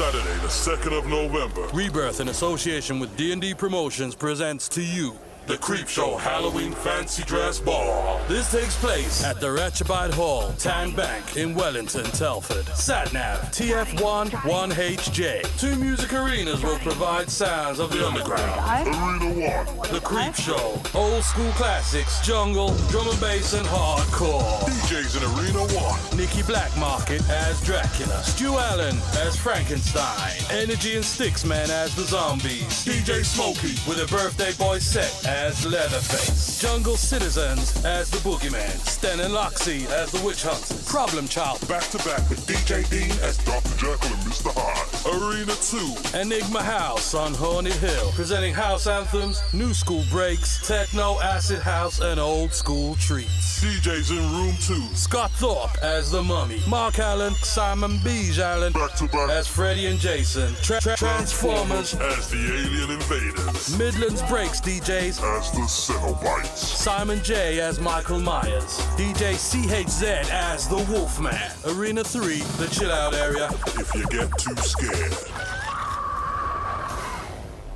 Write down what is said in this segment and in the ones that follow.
Saturday, the 2nd of November, Rebirth in association with D&D Promotions presents to you the Creep Show Halloween Fancy Dress Ball. This takes place at the Ratchabite Hall, Tan Bank in Wellington, Telford. Satnav TF1 1HJ. Two music arenas will provide sounds of the underground. Arena 1. The Creep Show. Old school classics, jungle, drum and bass, and hardcore. DJs in Arena 1. Nikki Blackmarket as Dracula. Stu Allen as Frankenstein. Energy and Sticksman as the zombies. DJ Smokey with a birthday boy set as Leatherface. Jungle Citizens as the Boogeyman. Stan and Loxy as the Witch Hunters. Problem Child. Back to back with DJ Dean as Dr. Jekyll and Mr. Hyde. Arena 2. Enigma House on Horny Hill. Presenting house anthems, new school breaks, techno, acid house, and old school treats. DJs in room 2. Scott Thorpe as the Mummy. Mark Allen, Simon Beige Allen Back to back as Freddy and Jason. Tra- tra- Trans4mers. as the Alien Invaders. Midlands Breaks DJs. As the Cenobites. Simon J as Michael Myers. DJ CHZ as the Wolfman. Arena 3, the chill out area. If you get too scared.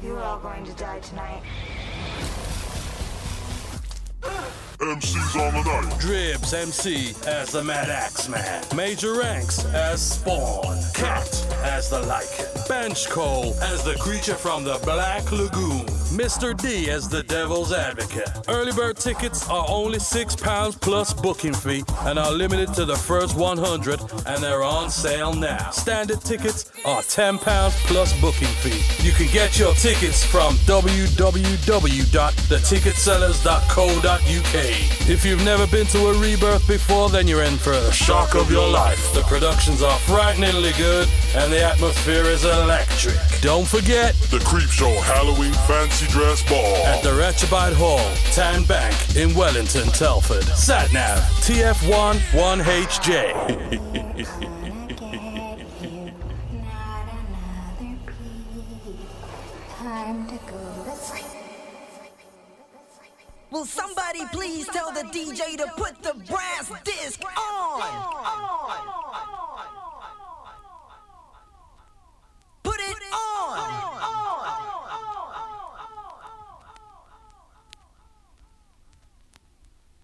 You're all going to die tonight. MCs on the night. Dribs MC as the Mad Axe Man. Major Ranks as Spawn. Cat as the Lycan. Bench Cole as the creature from the Black Lagoon. Mr. D as the Devil's Advocate. Early bird tickets are only £6 plus booking fee and are limited to the first 100 and they're on sale now. Standard tickets are £10 plus booking fee. You can get your tickets from www.theticketsellers.co.uk. If you've never been to a rebirth before, then you're in for a shock of your life. The productions are frighteningly good and the atmosphere is electric. Don't forget The Creep Show Halloween Fancy Dress Ball. at the Ratchabite Hall, Tan Bank in Wellington, Telford. Satnav TF1 1HJ. Not another beat. Time to go to sleep. Will somebody please tell the DJ to put the brass disc on? Put it on!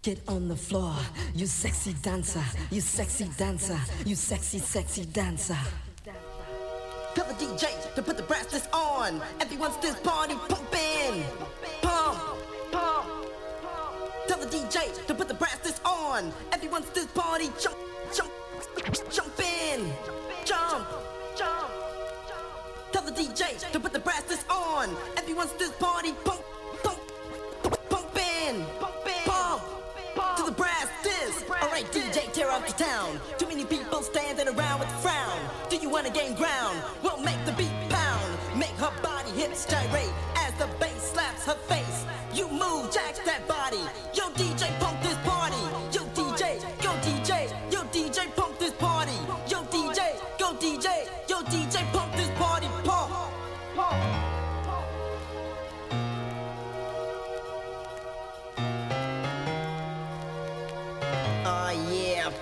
Get on the floor, you sexy dancer, you sexy dancer, you sexy, sexy dancer. Tell the DJ to put the brass on. Everyone's this party pumping. Pump, pump. Tell the DJ to put the brass on. Everyone's this party jump, jump. Jump, jump. Jump Tell the DJ to put the brass on. Everyone's this party The town. Too many people standing around with a frown. Do you wanna gain ground? We'll make the beat pound. Make her body hips gyrate as the bass slaps her face. You move, jack that body. Yo, DJ, pump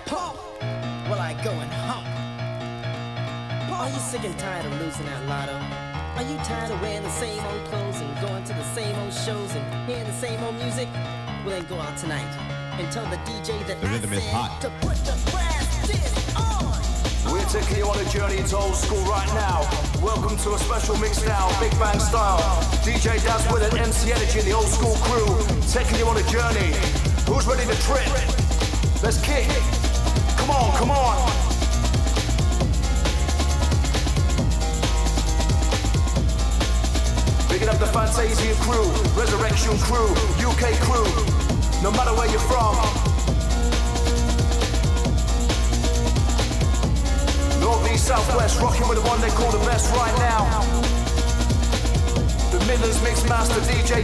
pump. Well, I go and hump. Are you sick and tired of losing that lotto? Are you tired of wearing the same old clothes and going to the same old shows and hearing the same old music? Well, then go out tonight and tell the DJ that The I rhythm is hot. to put the brass disc on. We're taking you on a journey into old school right now. Welcome to a special mix now, Big Bang style. DJ Daz with an MC Energy and the old school crew, taking you on a journey. Who's ready to trip? Let's kick. Come on, come on. Up the crew, Resurrection crew, UK crew. No matter where you're from, North, East, Southwest, rocking with the one they call the best right now. The Mix Master DJ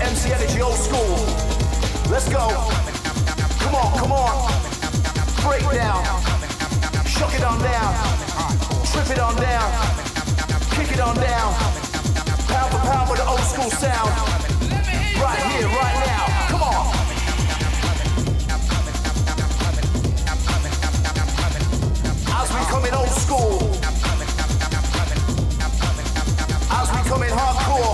MC Energy Old School. Let's go. Come on, come on. Shock it on down. Trip it on down. Kick it on down. For the old school sound. Right here, right now. Come on. As we old school. As we hardcore.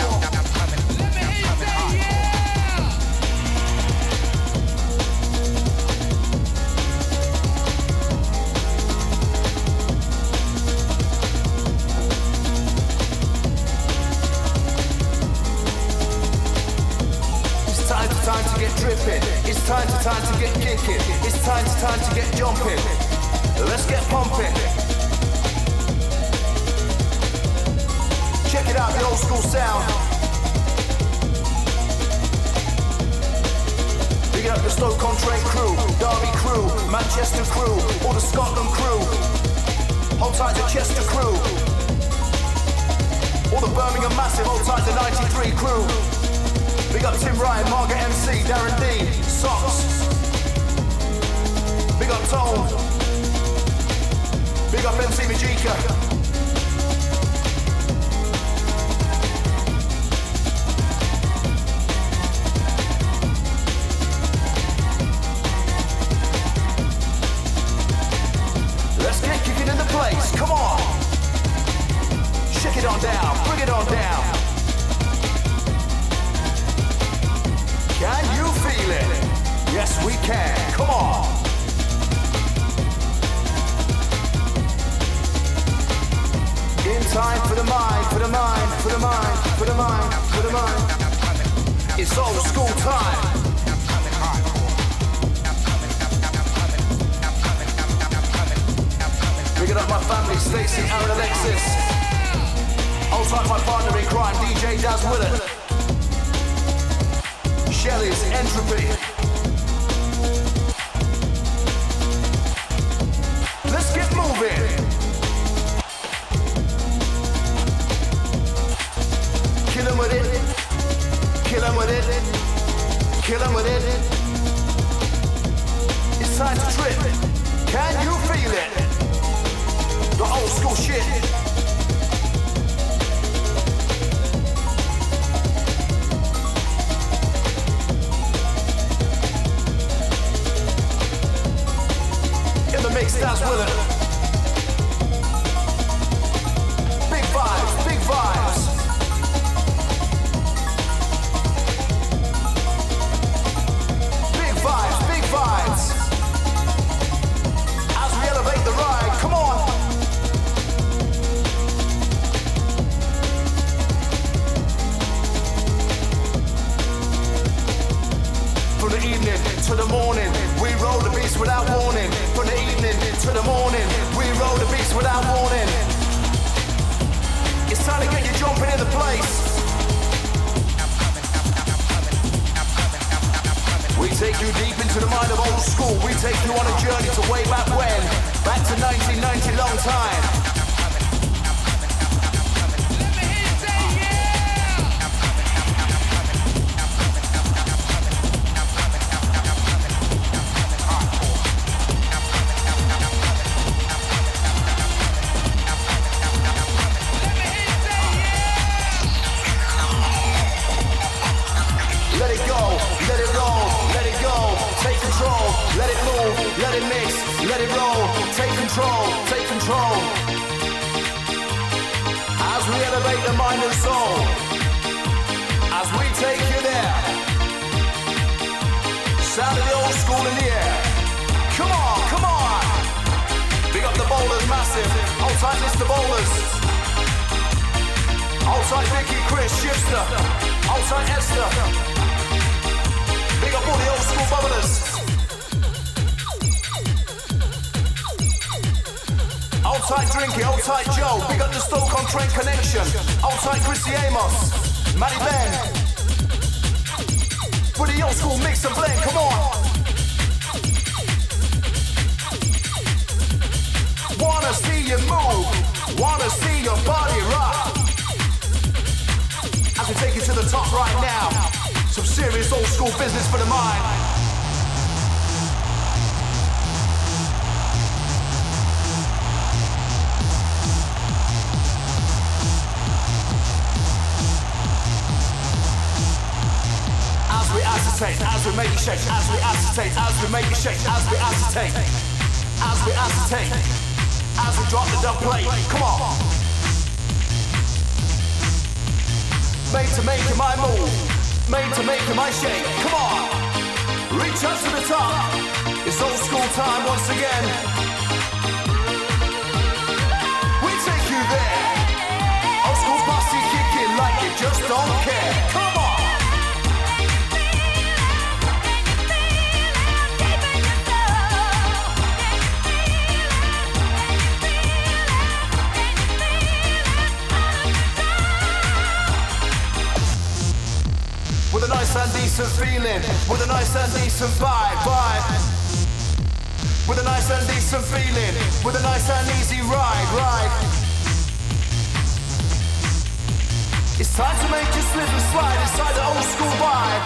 Time to make you slip and slide inside the old school vibe.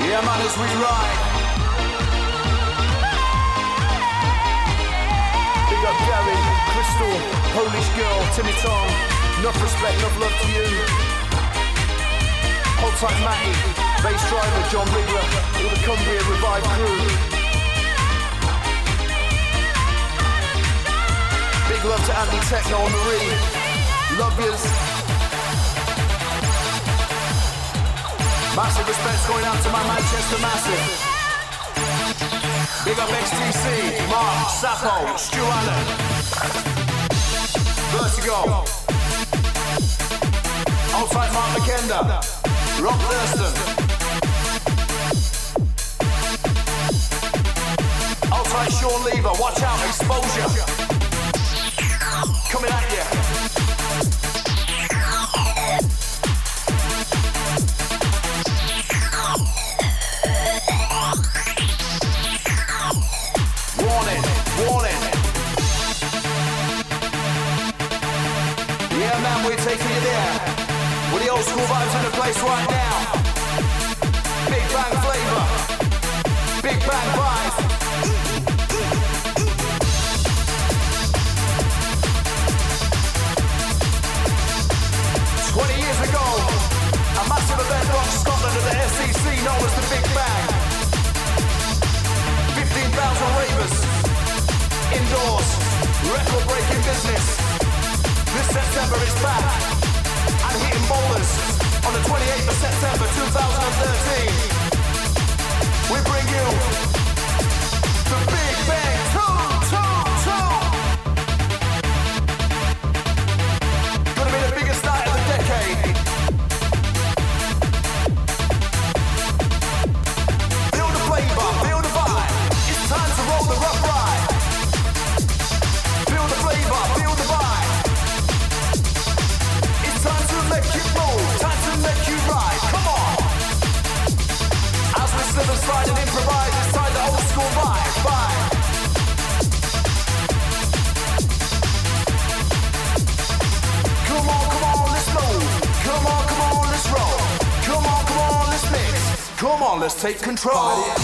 Yeah, man, as we ride. Big up Gary, Crystal, Polish girl, Timmy respect, love to you. Hold tight, Matty, bass driver, John all the Cumbria Revive crew. Big love to Andy Techno on the read. Love yous. Massive respects going out to my Manchester Massive. Big up XTC, Mark, Sappho, Stu Allen. Vertigo. Outside Mark McKenda. Rob Thurston. Outside Sean Lever. Watch out, exposure. Coming at you. this right now. Big Bang Flavor, Big Bang Vibes. Twenty years ago, a massive event rocked Scotland at the SEC known as the Big Bang. Fifteen thousand ravers indoors, record-breaking business. This September is back. 28th of September 2013, we bring you the Big Bang 2. take control.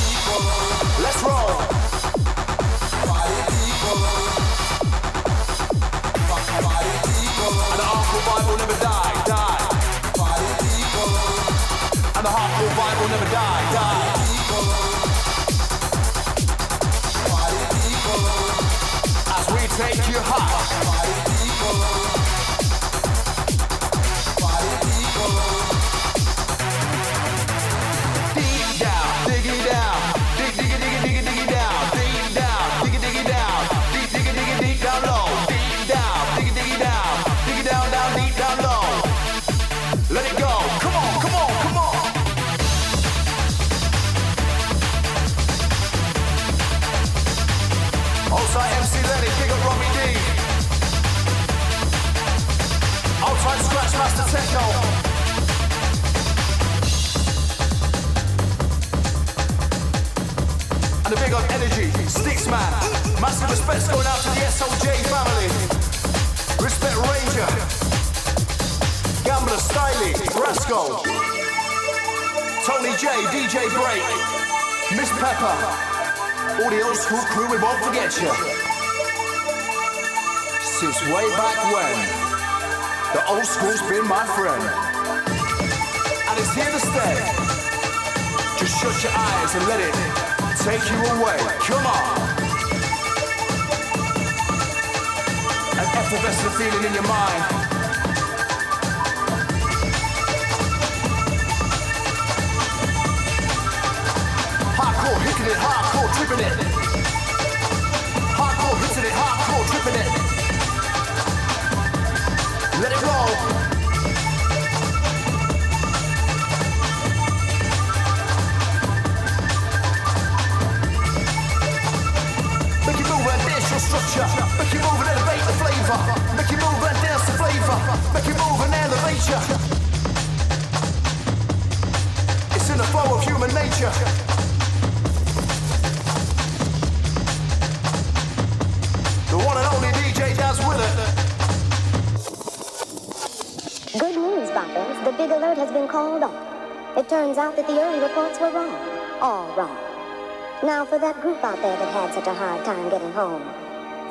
for that group out there that had such a hard time getting home.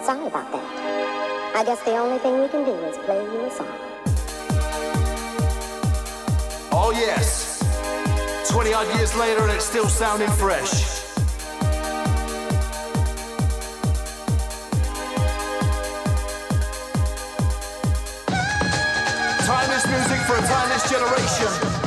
Sorry about that. I guess the only thing we can do is play you a song. Oh, yes. 20 odd years later, and it's still sounding fresh. Timeless music for a timeless generation.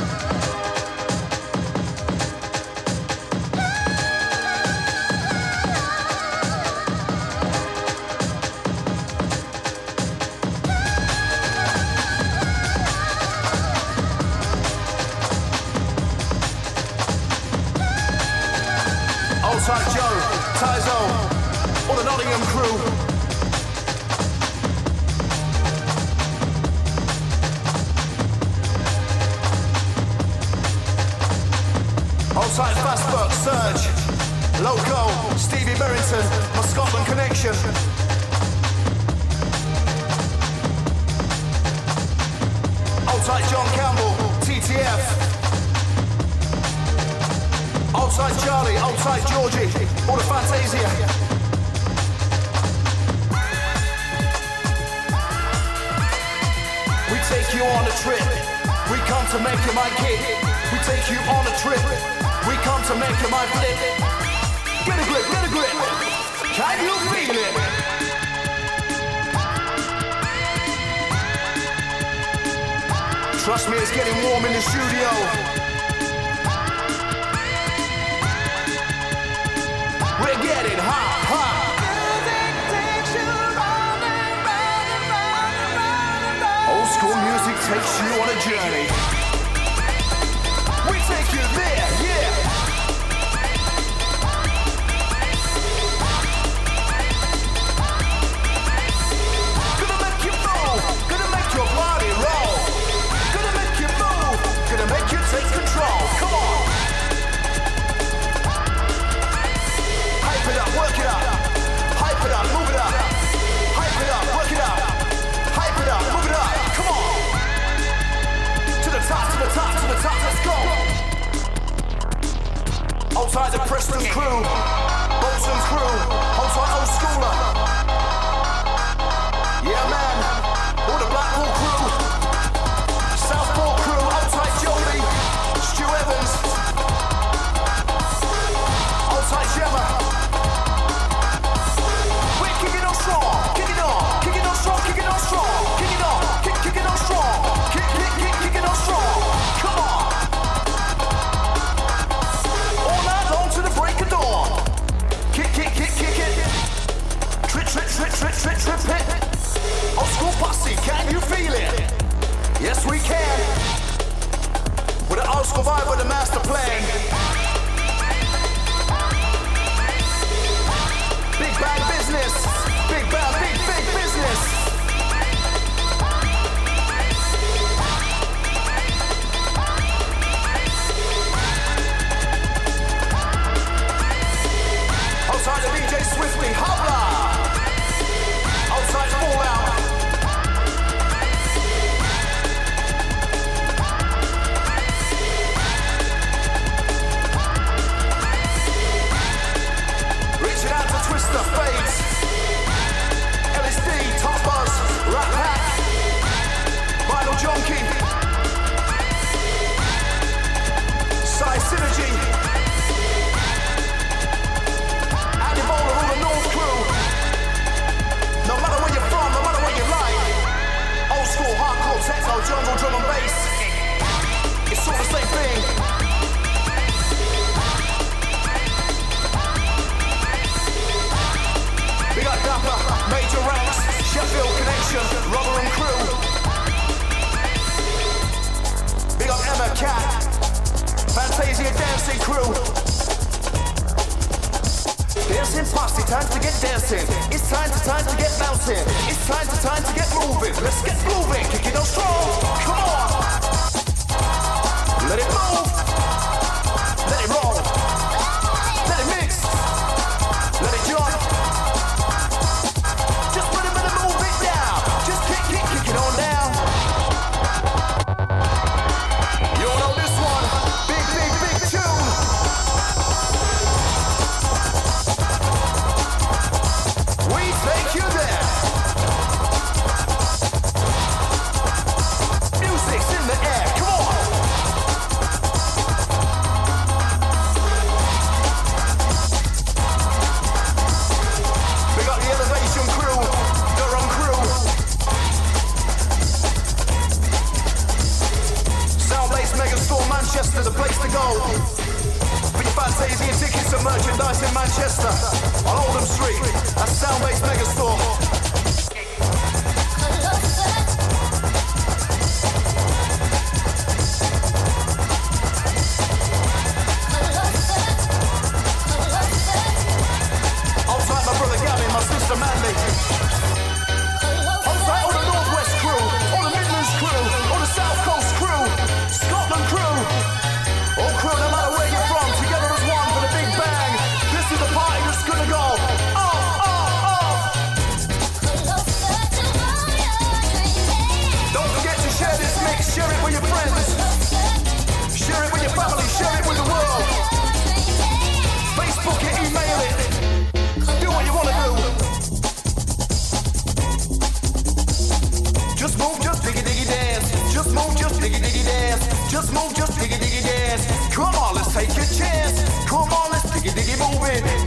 Club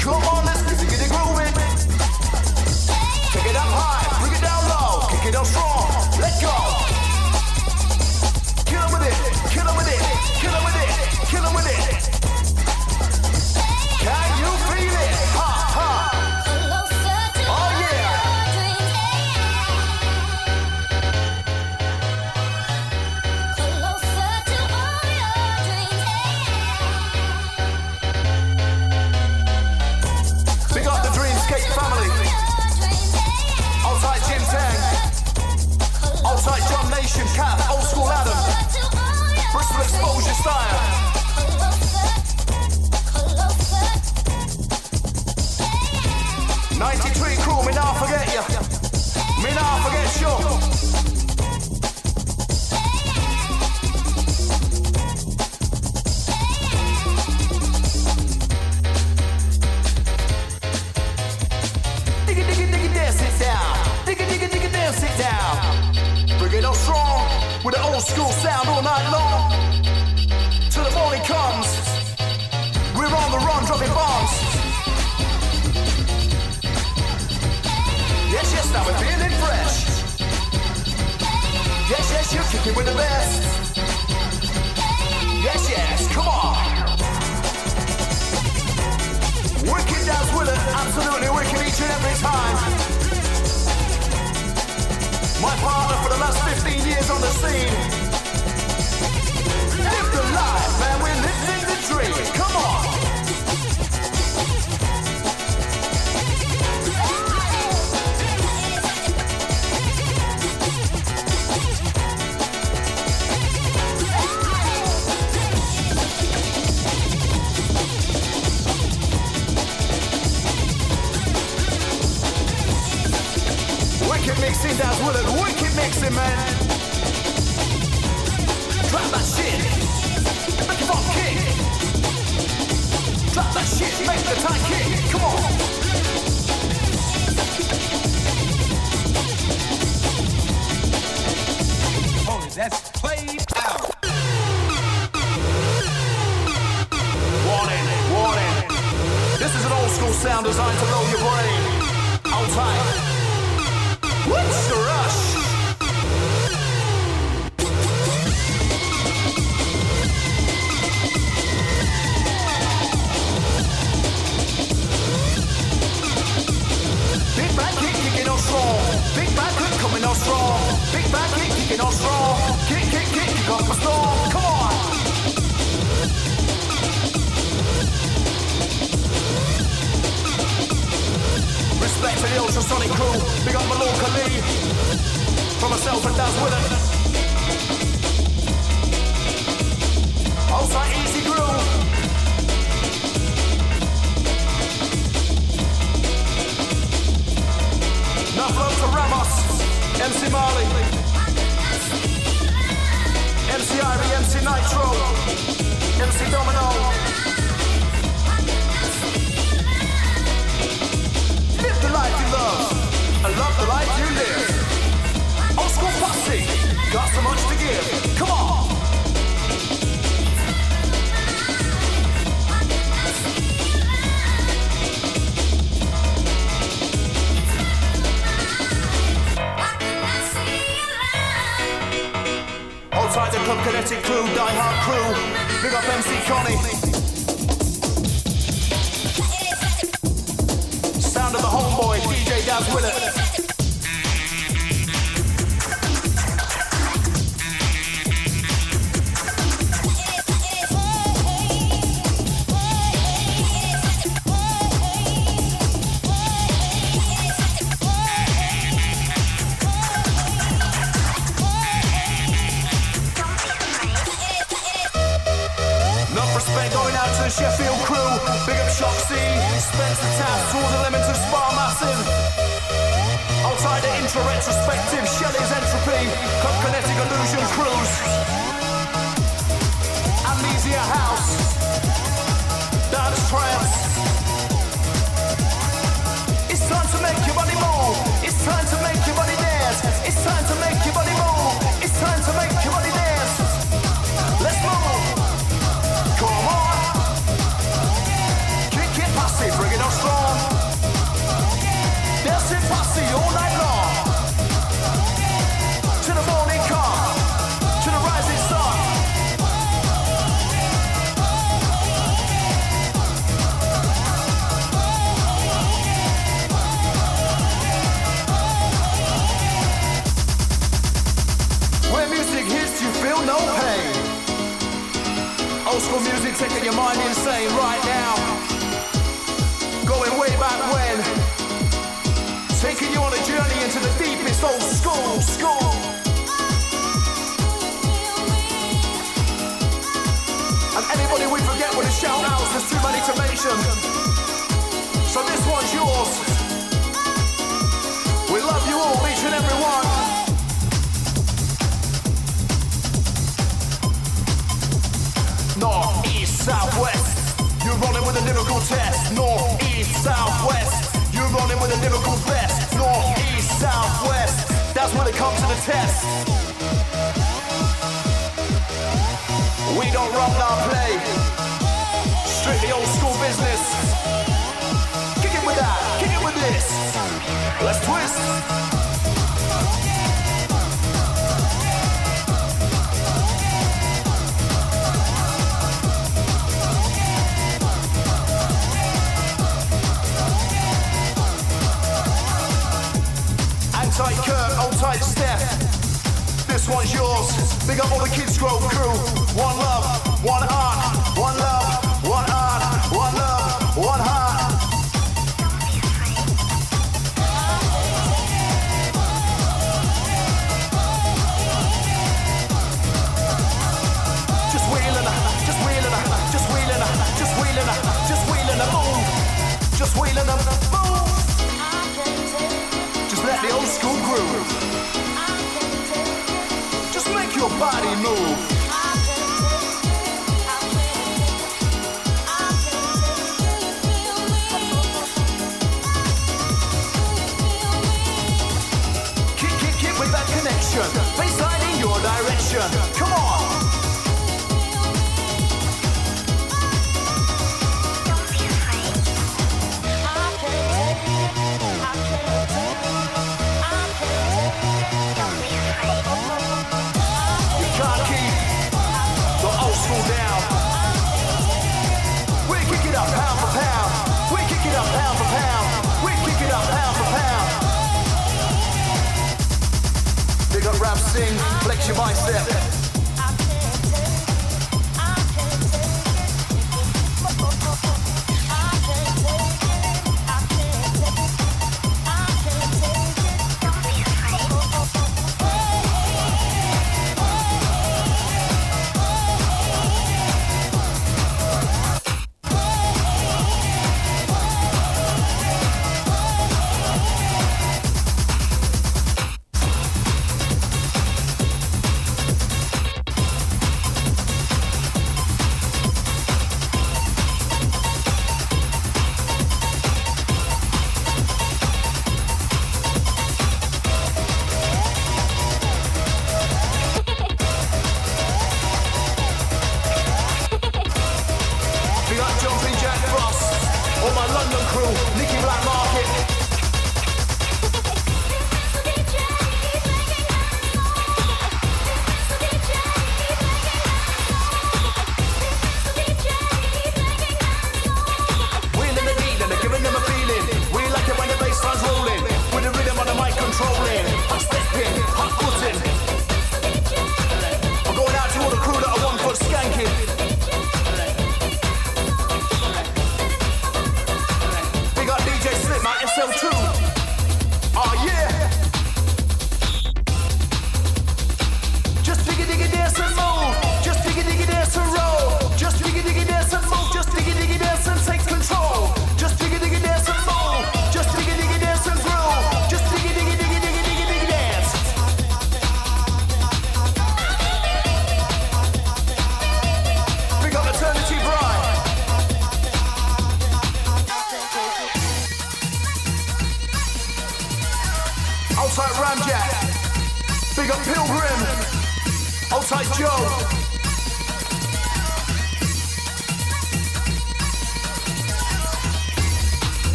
Come crew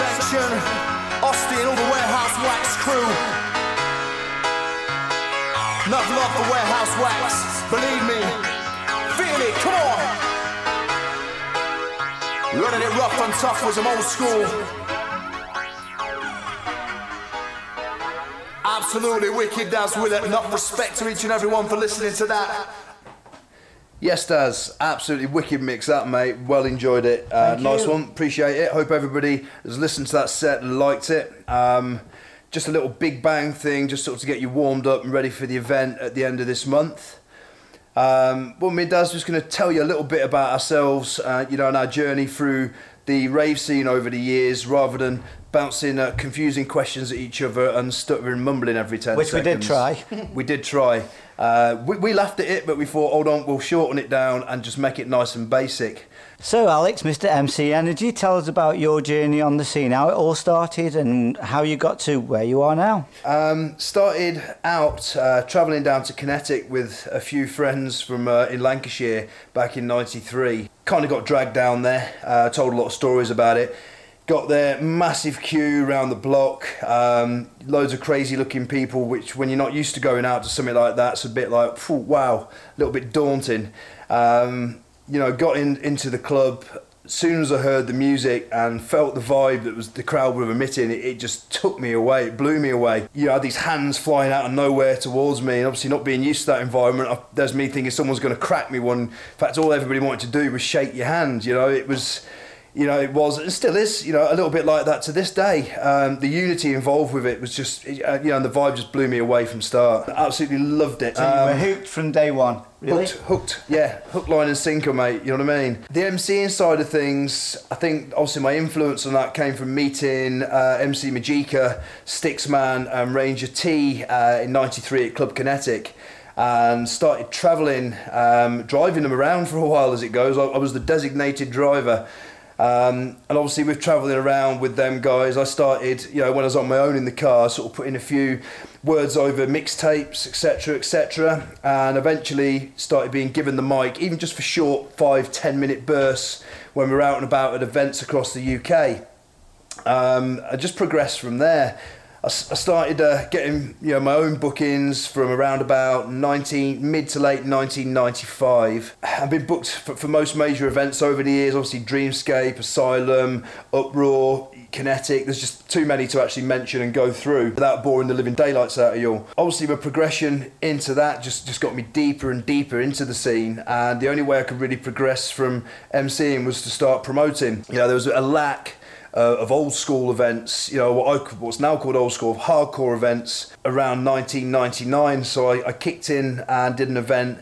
Sanction, Austin, all the Warehouse Wax crew. Enough love for Warehouse Wax, believe me. Feel it, come on. Running it rough and tough was some old school. Absolutely wicked, Daz with it. Enough respect to each and everyone for listening to that. Yes, Daz, absolutely wicked mix that, mate. Well enjoyed it. Uh, nice you. one. Appreciate it. Hope everybody has listened to that set and liked it. Um, just a little big bang thing, just sort of to get you warmed up and ready for the event at the end of this month. Um, well, me and Daz just going to tell you a little bit about ourselves, uh, you know, and our journey through the rave scene over the years, rather than bouncing uh, confusing questions at each other and stuttering, mumbling every ten Which we did try. we did try. Uh, we, we laughed at it, but we thought, hold on, we'll shorten it down and just make it nice and basic. So, Alex, Mr. MC Energy, tell us about your journey on the scene, how it all started, and how you got to where you are now. Um, started out uh, travelling down to Kinetic with a few friends from uh, in Lancashire back in '93. Kind of got dragged down there. Uh, told a lot of stories about it. Got there, massive queue around the block, um, loads of crazy looking people. Which, when you're not used to going out to something like that, it's a bit like, wow, a little bit daunting. Um, you know, got in into the club. As soon as I heard the music and felt the vibe that was the crowd were emitting, it, it just took me away. It blew me away. You know, I had these hands flying out of nowhere towards me, and obviously not being used to that environment, I, there's me thinking someone's going to crack me. One, in fact, all everybody wanted to do was shake your hand. You know, it was you know, it was, and still is, you know, a little bit like that to this day. Um, the unity involved with it was just, uh, you know, and the vibe just blew me away from start. Absolutely loved it. So you were Um, hooked from day one, really? Hooked, hooked, yeah, hook, line, and sinker, mate. You know what I mean? The MCing side of things, I think obviously my influence on that came from meeting uh, MC Majika, Sticksman, and Ranger T uh, in '93 at Club Kinetic. And started travelling, um, driving them around for a while as it goes. I, I was the designated driver. Um, and obviously, with travelling around with them guys, I started, you know, when I was on my own in the car, sort of putting a few words over mixtapes, etc., etc., and eventually started being given the mic, even just for short five, ten minute bursts when we're out and about at events across the UK. Um, I just progressed from there. I, started uh, getting you know my own bookings from around about 19 mid to late 1995. I've been booked for, for most major events over the years. Obviously, Dreamscape, Asylum, Uproar, Kinetic. There's just too many to actually mention and go through without boring the living daylights out of you. Obviously, my progression into that just just got me deeper and deeper into the scene, and the only way I could really progress from MCing was to start promoting. You know, there was a lack uh, of old school events, you know, what I, what's now called old school, hardcore events around 1999. So I, I kicked in and did an event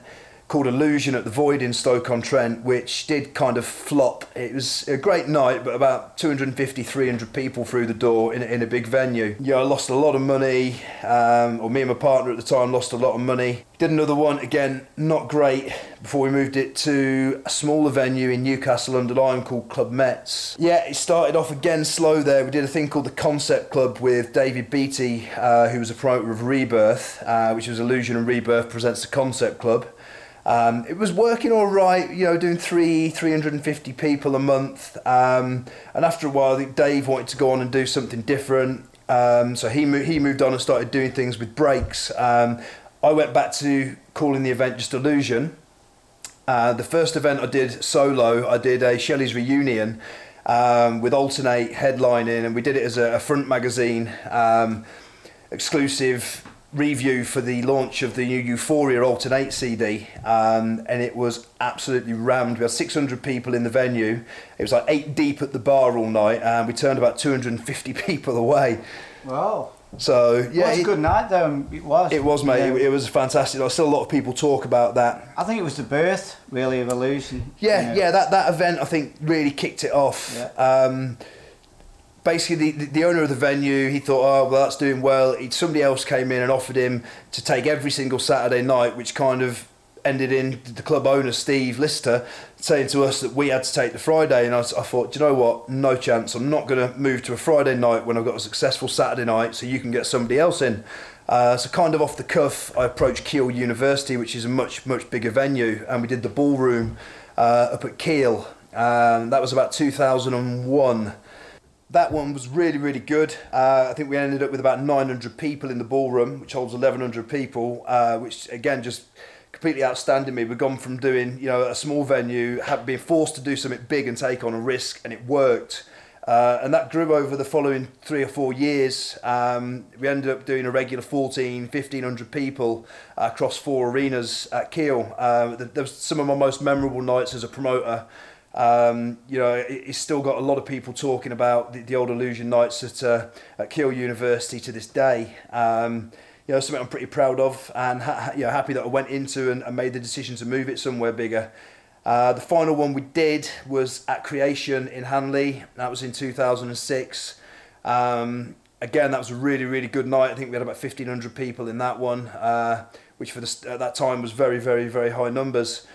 called Illusion at the Void in Stoke-on-Trent, which did kind of flop. It was a great night, but about 250, 300 people through the door in, in a big venue. Yeah, I lost a lot of money, um, or me and my partner at the time lost a lot of money. Did another one, again, not great, before we moved it to a smaller venue in Newcastle under Lyme called Club Mets. Yeah, it started off again slow there. We did a thing called the Concept Club with David Beatty, uh, who was a promoter of Rebirth, uh, which was Illusion and Rebirth presents the Concept Club. Um, it was working all right, you know, doing three, 350 people a month. Um, and after a while, Dave wanted to go on and do something different. Um, so he, mo- he moved on and started doing things with breaks. Um, I went back to calling the event just Illusion. Uh, the first event I did solo, I did a Shelley's reunion um, with Altern-8 headlining, and we did it as a, a front magazine um, exclusive review for the launch of the new Euphoria Altern-8 CD, um, and it was absolutely rammed. We had 600 people in the venue. It was like eight deep at the bar all night, and we turned about 250 people away. Wow. So Yeah, yeah, it was a good night though. It was. it was, mate. Yeah. It, it was fantastic. Like, still a lot of people talk about that. I think it was the birth, really, of illusion. Yeah, you know. yeah, that, that event I think really kicked it off. Yeah. Um, basically, the, the owner of the venue, he thought, oh, well, that's doing well. He, somebody else came in and offered him to take every single Saturday night, which kind of ended in the club owner, Steve Lister, saying to us that we had to take the Friday. And I, I thought, do you know what? No chance. I'm not going to move to a Friday night when I've got a successful Saturday night so you can get somebody else in. Uh, so kind of off the cuff, I approached Keele University, which is a much, much bigger venue, and we did the ballroom uh, up at Keele. Um, that was about 2001 that one was really really good uh, i think we ended up with about 900 people in the ballroom which holds 1100 people uh, which again just completely outstanding me we've gone from doing you know a small venue have been forced to do something big and take on a risk and it worked uh, and that grew over the following three or four years. Um, we ended up doing a regular 14, 1500 people across four arenas at Keele. Uh, th- there was some of my most memorable nights as a promoter. Um, you know, it, it's still got a lot of people talking about the, the old Illusion nights at, uh, at Keele University to this day. Um, you know, something I'm pretty proud of and ha- you know, happy that I went into and, and made the decision to move it somewhere bigger. Uh, the final one we did was at Creation in Hanley. That was in 2006. Um, again, that was a really, really good night. I think we had about 1,500 people in that one, uh, which for the, at that time was very, very, very high numbers.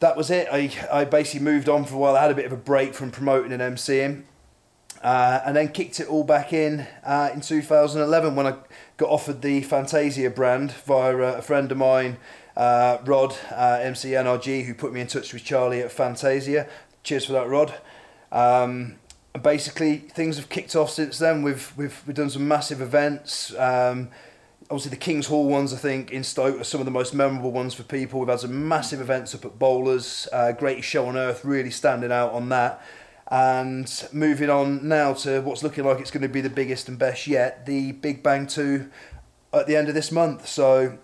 That was it. I, I basically moved on for a while. I had a bit of a break from promoting and MCing. Uh, and then kicked it all back in uh, in 2011 when I got offered the Fantazia brand via a, a friend of mine, uh, Rod, uh, MC NRG, who put me in touch with Charlie at Fantazia. Cheers for that, Rod. Um, basically, things have kicked off since then. We've we've we've done some massive events. Um, obviously, the King's Hall ones, I think, in Stoke are some of the most memorable ones for people. We've had some massive events up at Bowlers. Uh, Greatest Show on Earth really standing out on that. And moving on now to what's looking like it's going to be the biggest and best yet, the Big Bang 2 at the end of this month. So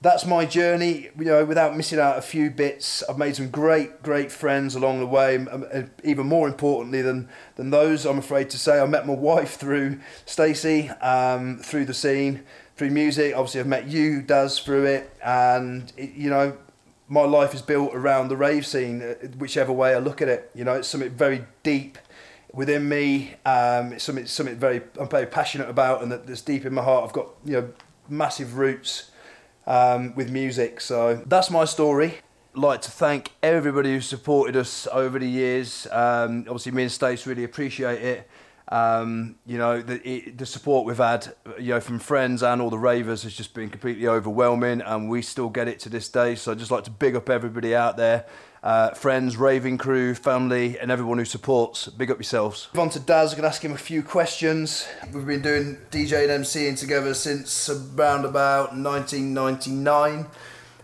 that's my journey. You know, without missing out a few bits, I've made some great, great friends along the way. Um, uh, Even more importantly than than those, I'm afraid to say, I met my wife through Stacey, um, through the scene, through music. Obviously, I've met you, Daz, through it, and it, you know, my life is built around the rave scene. uh, Whichever way I look at it, you know, it's something very deep within me. Um, it's something something very I'm very passionate about, and that, that's deep in my heart. I've got you know massive roots um, with music. So that's my story. Like to thank everybody who supported us over the years. Um, obviously, me and Stace really appreciate it. Um, you know, the, it, the support we've had, you know, from friends and all the ravers has just been completely overwhelming, and we still get it to this day. So I'd just like to big up everybody out there, uh, friends, raving crew, family, and everyone who supports. Big up yourselves. Move on to Daz, I'm going to ask him a few questions. We've been doing DJ and MCing together since around about 1999.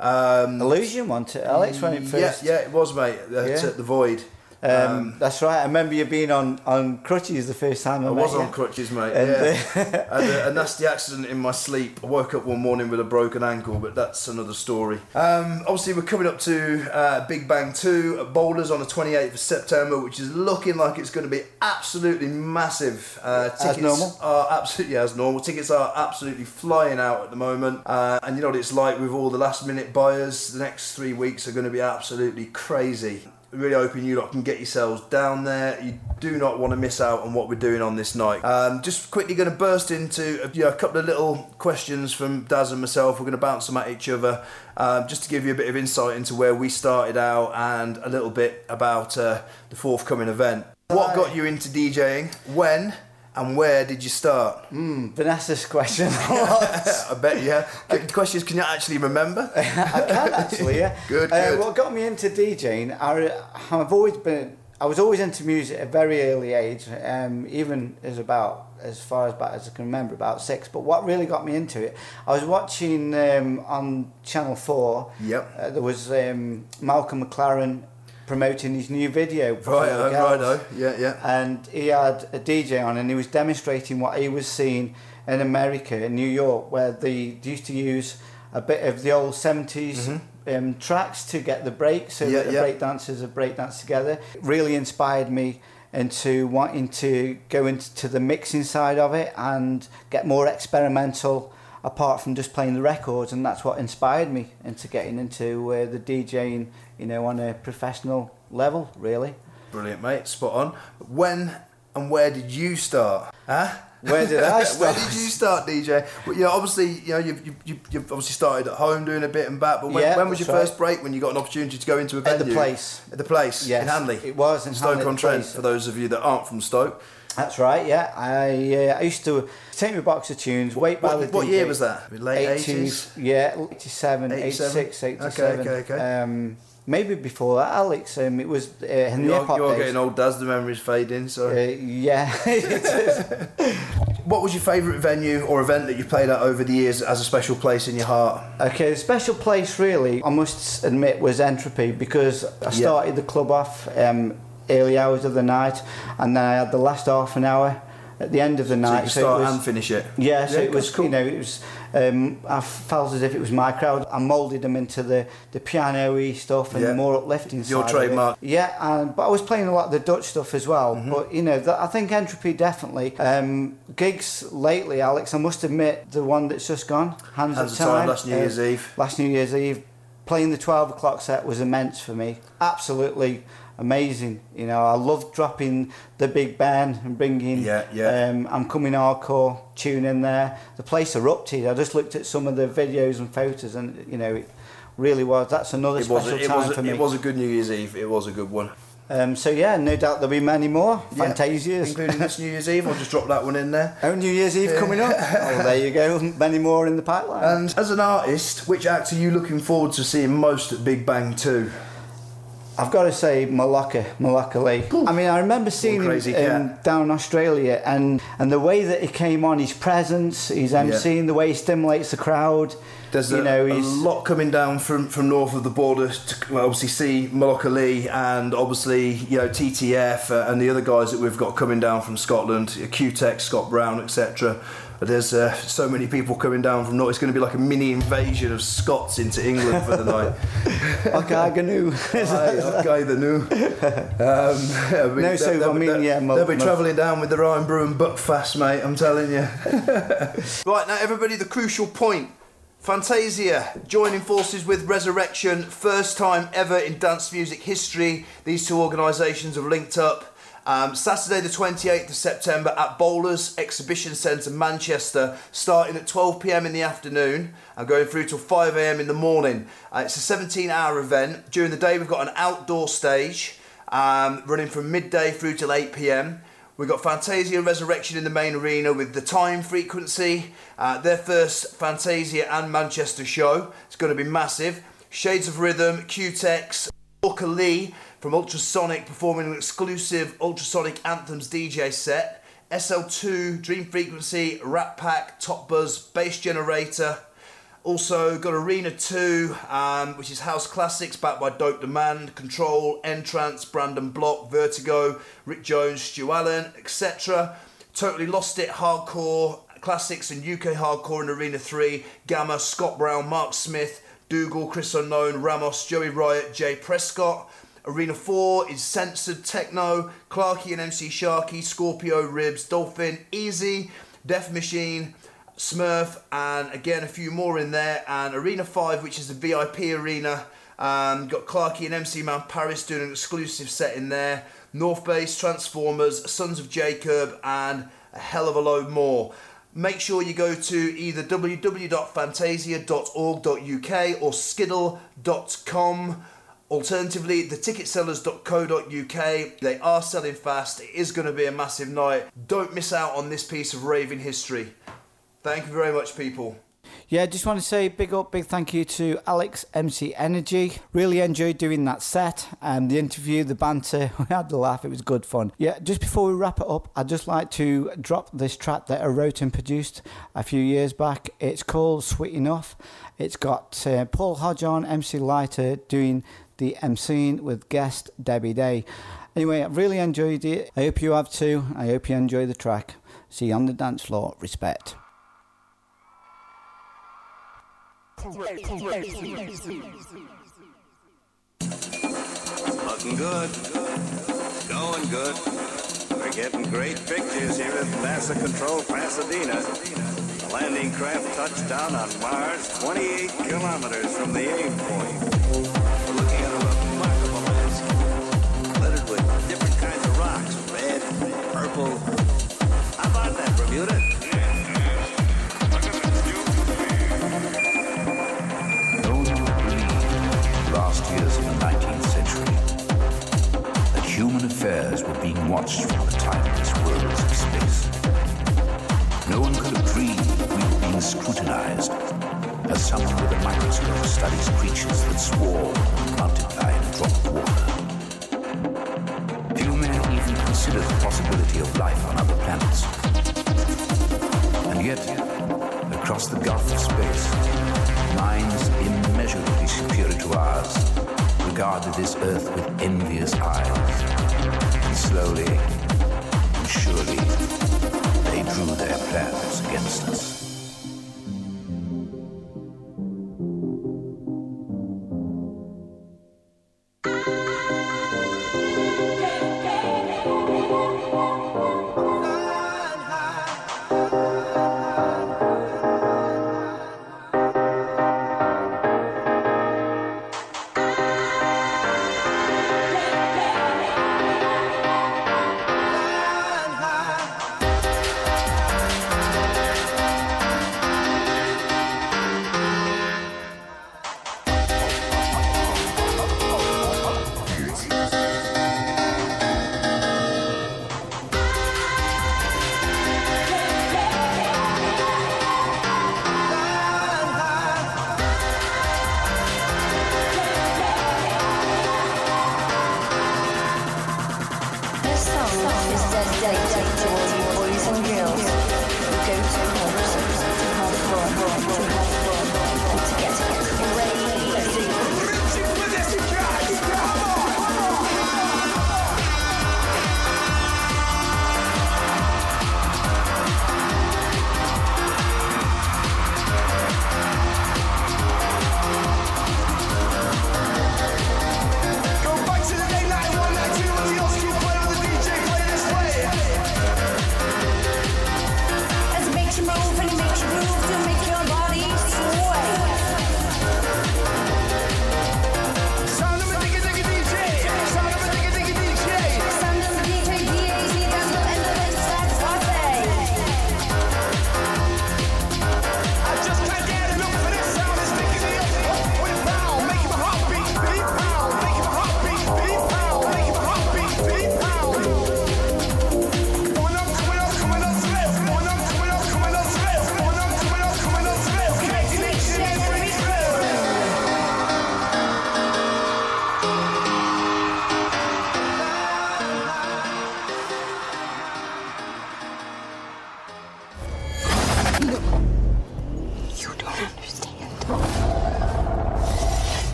Um, Illusion one to Alex when it first. yeah, yeah, it was, mate. Uh, Yeah. At the Void. Um, that's right. I remember you being on, on crutches the first time I, I was you. on crutches, mate. And, yeah, uh, I had a, a nasty accident in my sleep. I woke up one morning with a broken ankle, but that's another story. Um, obviously, we're coming up to uh, Big Bang Two at Bowlers on the 28th of September, which is looking like it's going to be absolutely massive. Uh, As tickets normal? are absolutely as normal. Tickets are absolutely flying out at the moment, uh, and you know what it's like with all the last minute buyers. The next three weeks are going to be absolutely crazy. Really hoping you lot can get yourselves down there. You do not want to miss out on what we're doing on this night. Um, just quickly going to burst into a, you know, a couple of little questions from Daz and myself. We're going to bounce them at each other um, just to give you a bit of insight into where we started out and a little bit about uh, the forthcoming event. What got you into DJing? When? And where did you start? Hmm, Vanessa's question. I bet yeah. The question is, can you actually remember? I can actually, yeah. Good, Uh, good. what got me into DJing, I, I've always been, I was always into music at a very early age, um, even as about as far as back as I can remember, about six. But what really got me into it, I was watching um, on Channel Four. Yep. Uh, there was um, Malcolm McLaren promoting his new video. Right, for oh, right, oh, yeah, yeah. and he had a DJ on and he was demonstrating what he was seeing in America, in New York, where they used to use a bit of the old 70s um, tracks to get the break, so Mm-hmm. Yeah, that the yeah. break dancers would break dance together. It really inspired me into wanting to go into the mixing side of it and get more experimental apart from just playing the records and that's what inspired me into getting into uh, the DJing you know on a professional level really Brilliant, mate. Spot on. When and where did you start? Huh? Where did I start? where did you start, DJ? Well, you know, obviously, you know, you've, you've, you've- obviously started at home doing a bit and back. But when, Yeah, when was your right. first break? When you got an opportunity to go into a venue At the place. At the place. Yes, In Hanley. it was in Stoke on Trent. For those of you that aren't from Stoke. That's right, yeah. I uh, I used to take my box of tunes, wait by What, the what DJ. year was that? Late 80s? Yeah, 87, 87? 86, Okay, 87. okay, okay. Um, maybe before that, Alex. Um, it was uh, in the You're, hip hop you're days. getting old, Daz. The memories fading. So, Uh, yeah, what was your favourite venue or event that you've played at over the years as a special place in your heart? Okay, the special place really, I must admit, was Entropy because I started the club off um, early hours of the night, and then I had the last half an hour at the end of the So you night. it start was- and finish it. Yeah, so Yeah, it was cool. you know it was um, I felt as if it was my crowd. I moulded them into the the piano-y stuff and Yeah. the more uplifting Your side trademark. Yeah, and, but I was playing a lot of the Dutch stuff as well. Mm-hmm. But you know, that, I think Entropy definitely. Um, gigs lately, Alex. I must admit, the one that's just gone, Hands, Hands of of Time, Time, last New uh, Year's Eve. Last New Year's Eve, playing the twelve o'clock set was immense for me. Absolutely amazing. You know, I love dropping the big band and bringing. Yeah, yeah. Um, I'm coming hardcore tune in there. The place erupted. I just looked at some of the videos and photos, and you know, it really was. That's another It special a, it, time a, for me. it was a good New Year's Eve. It was a good one. Um, so yeah, no doubt there'll be many more Yeah, Fantazias. Including this New Year's Eve. I'll just drop that one in there. Oh, New Year's Eve coming up. oh, there you go. Many more in the pipeline. And as an artist, which act are you looking forward to seeing most at Big Bang 2? I've got to say Mallorca, Mallorca Lee. I mean, I remember seeing him um, down in Australia, and and the way that he came on, his presence, his MCing, the way he stimulates the crowd. There's you a, know, a lot coming down from, from north of the border to well, obviously see Mallorca Lee and obviously you know TTF uh, and the other guys that we've got coming down from Scotland, Q-Tex, Scott Brown, etc. There's uh, so many people coming down from north. It's going to be like a mini invasion of Scots into England for the night. Okaganu. Aye, okay, the new. Um, they'll No, so, they'll- I mean, they'll- yeah, they'll be travelling down with the Irn-Bru and Buckfast, mate. I'm telling you. right now, everybody, the crucial point. Fantazia joining forces with Resurrection, first time ever in dance music history. These two organisations have linked up. Um, Saturday, the 28th of September at Bowlers Exhibition Centre, Manchester, starting at 12 pm in the afternoon and going through till 5 am in the morning. Uh, it's a 17 hour event. During the day, we've got an outdoor stage um, running from midday through till 8 pm. We've got Fantazia Resurrection in the main arena with the time frequency, uh, their first Fantazia and Manchester show. It's going to be massive. Shades of Rhythm, Q-Tex, Mallorca Lee from Ultrasonic performing an exclusive Ultrasonic Anthems DJ set. SL2, Dream Frequency, Rat Pack, Top Buzz, Bass Generator. Also got Arena 2, um, which is House Classics, backed by Dope Demand, Control, Entrance, Brandon Block, Vertigo, Rick Jones, Stu Allen, etc. Totally Lost It, Hardcore, Classics and UK Hardcore in Arena 3, Gamma, Scott Brown, Mark Smith, Dougal, Chris Unknown, Ramos, Joey Riot, Jay Prescott. Arena 4 is Censored Techno, Clarky and MC Sharky, Scorpio, Ribs, Dolphin, Easy, Death Machine, Smurf, and again a few more in there. And Arena 5, which is the VIP arena, um, got Clarky and MC Man Parris doing an exclusive set in there. North Base, Trans4mers, Sons of Jacob, and a hell of a load more. Make sure you go to either www.fantazia.org.uk or skiddle.com. Alternatively, theticketsellers.co.uk. They are selling fast. It is going to be a massive night. Don't miss out on this piece of raving history. Thank you very much, people. Yeah, just want to say big up, big thank you to Alex MC Energy. Really enjoyed doing that set and the interview, the banter. We had the laugh. It was good fun. Yeah, just before we wrap it up, I'd just like to drop this track that I wrote and produced a few years back. It's called Sweet Enough. It's got uh, Paul Hodge on, MC Lighter doing the MCing with guest Debbie Day. Anyway, I really enjoyed it. I hope you have too. I hope you enjoy the track. See you on the dance floor. Respect. Looking good. Going good. We're getting great pictures here at NASA Control Pasadena. The landing craft touched down on Mars 28 kilometers from the aim point. With different kinds of rocks, red, purple. How about that, Bermuda? Believe, last years of the 19th century, that human affairs were being watched from the timeless worlds of space. No one could have dreamed we were being scrutinized as someone with a microscope studies creatures that swarm and multiply in a drop water. Consider the possibility of life on other planets. And yet, across the gulf of space, minds immeasurably superior to ours regarded this earth with envious eyes. And slowly and surely, they drew their plans against us.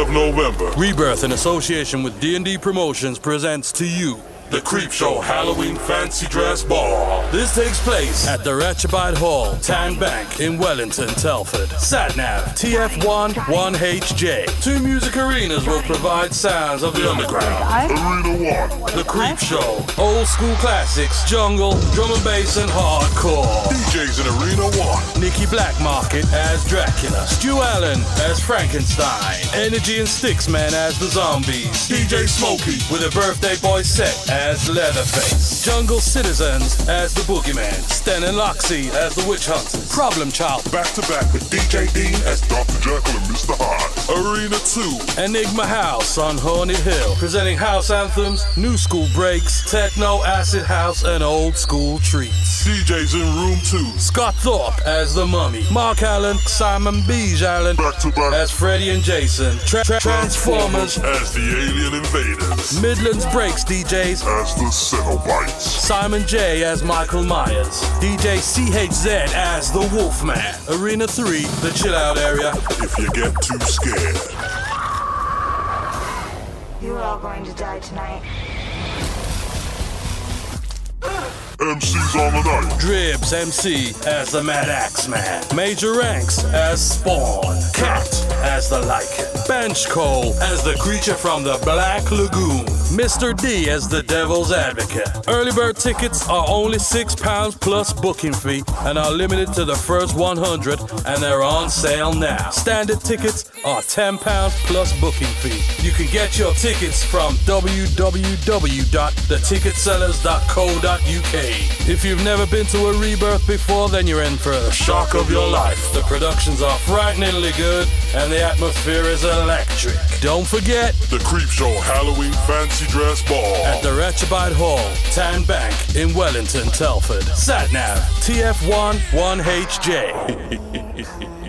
Of November. Rebirth in association with D&D Promotions presents to you the Creep Show Halloween Fancy Dress Ball. This takes place at the Rechabite Hall, Tan Bank in Wellington, Telford. SatNav TF1 1HJ. Two music arenas will provide sounds of the underground. Arena 1. The Creep Show. Old school classics, jungle, drum and bass, and hardcore. DJs in Arena 1. Nikki Blackmarket as Dracula. Stu Allen as Frankenstein. Energy and Sticksman as the zombies. DJ Smokey with a birthday boy set as Leatherface. Jungle Citizens as the Boogeyman. Stan and Loxy as the Witch Hunters. Problem Child. Back to back with DJ Dean as Dr. Jekyll and Mr. Hyde. Arena 2. Enigma House on Haunted Hill. Presenting house anthems, new school breaks, techno, acid house, and old school treats. DJs in room 2. Scott Thorpe as the Mummy. Mark Allen, Simon Beige Allen Back to back as Freddy and Jason. Tra- tra- Trans4mers as the Alien Invaders. Midlands Breaks DJs As the Cenobites. Simon J as Michael Myers, DJ CHZ as the Wolfman, Arena 3, the chill out area. If you get too scared. You are all going to die tonight. MCs on the night. Dribs MC as the Mad Axe Man, Major Ranks as Spawn, Cat as the Lycan, Bench Cole as the creature from the Black Lagoon, Mr. D as the Devil's Advocate. Early bird tickets are only six pounds plus booking fee and are limited to the first 100, and they're on sale now. Standard tickets are 10 pounds plus booking fee. You can get your tickets from www.theticketsellers.co.uk. If you've never been to a rebirth before, then you're in for the shock of your life. The productions are frighteningly good, and the atmosphere is electric. Don't forget The Creep Show Halloween Fancy Dress Ball. at the Rechabite Hall, Tan Bank in Wellington, Telford. Satnav TF1 1HJ.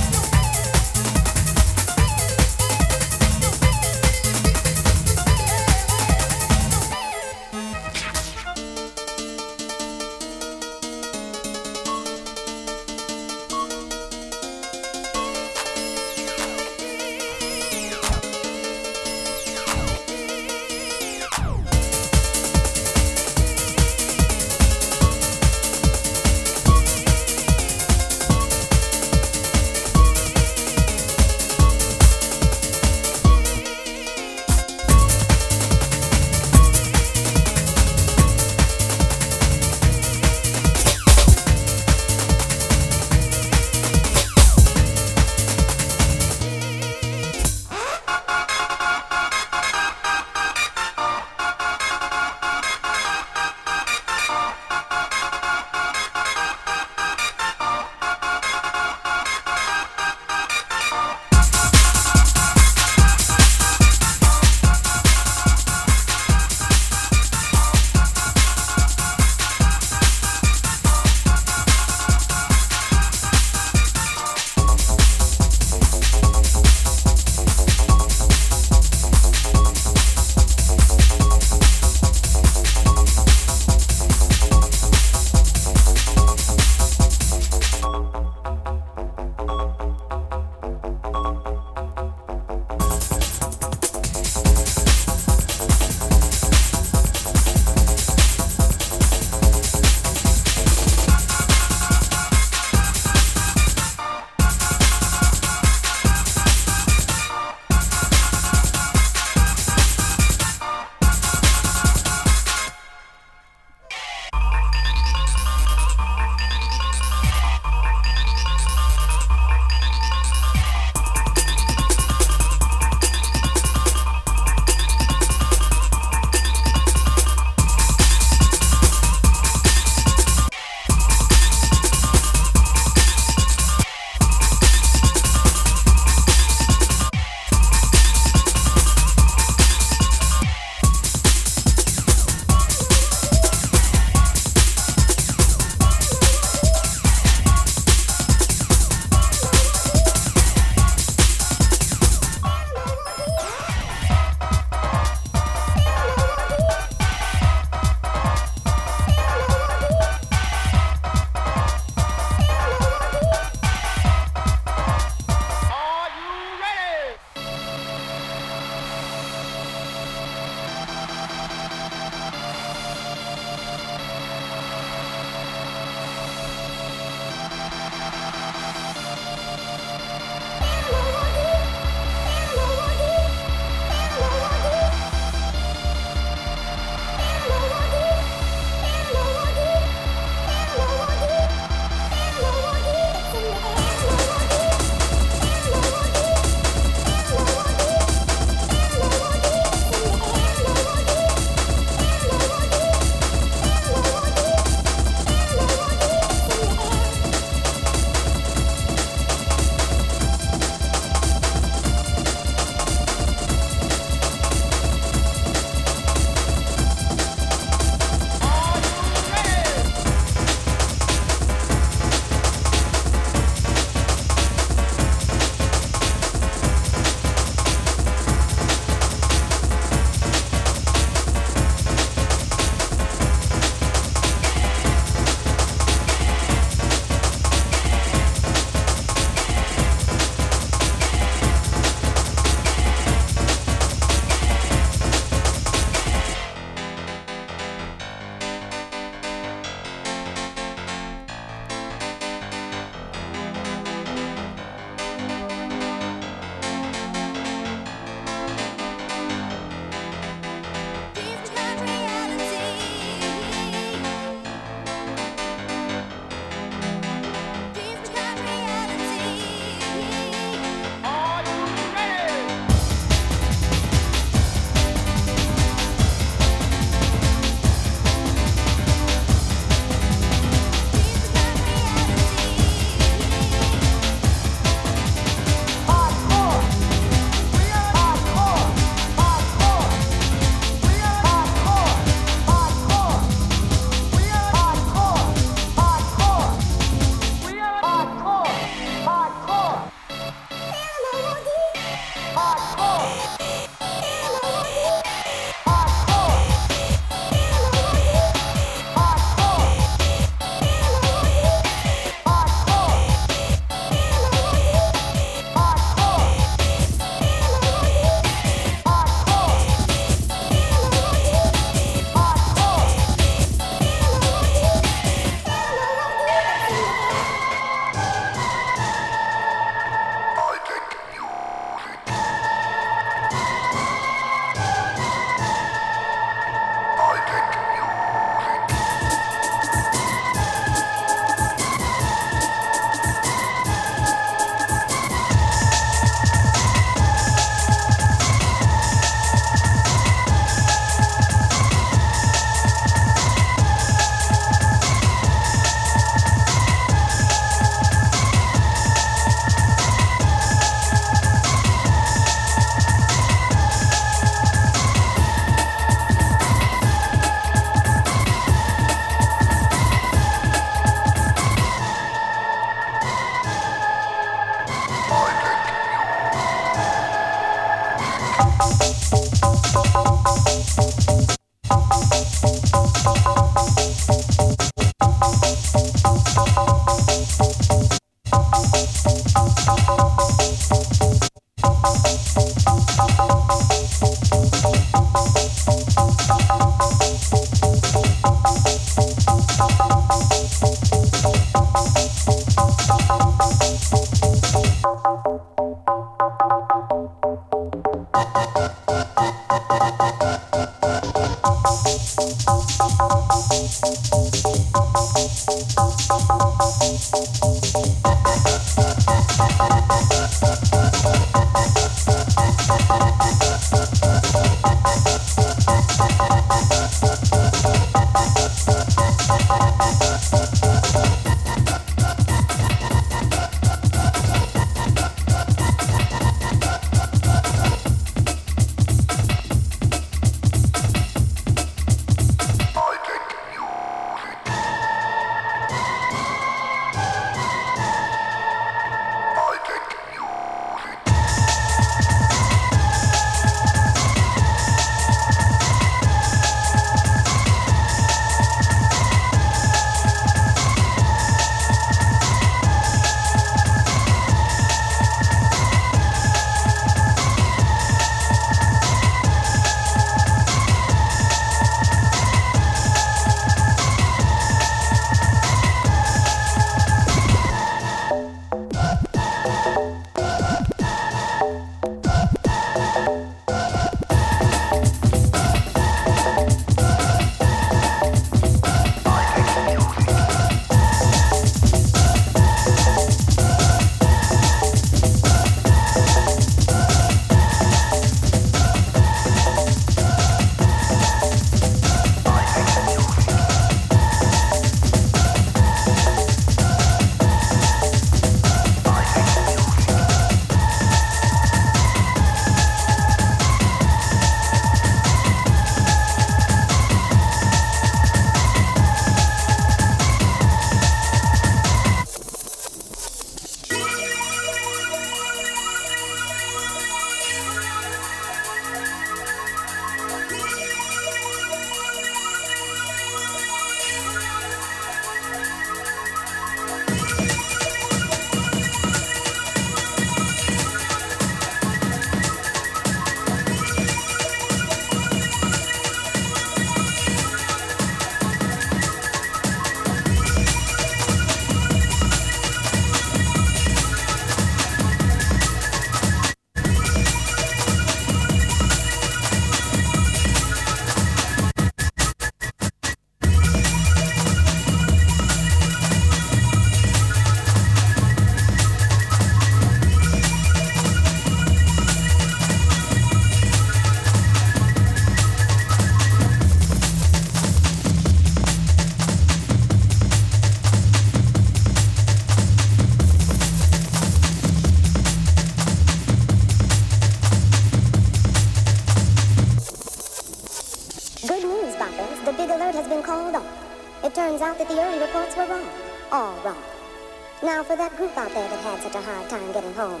Now, for that group out there that had such a hard time getting home,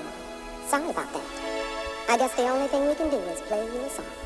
sorry about that. I guess the only thing we can do is play you a song.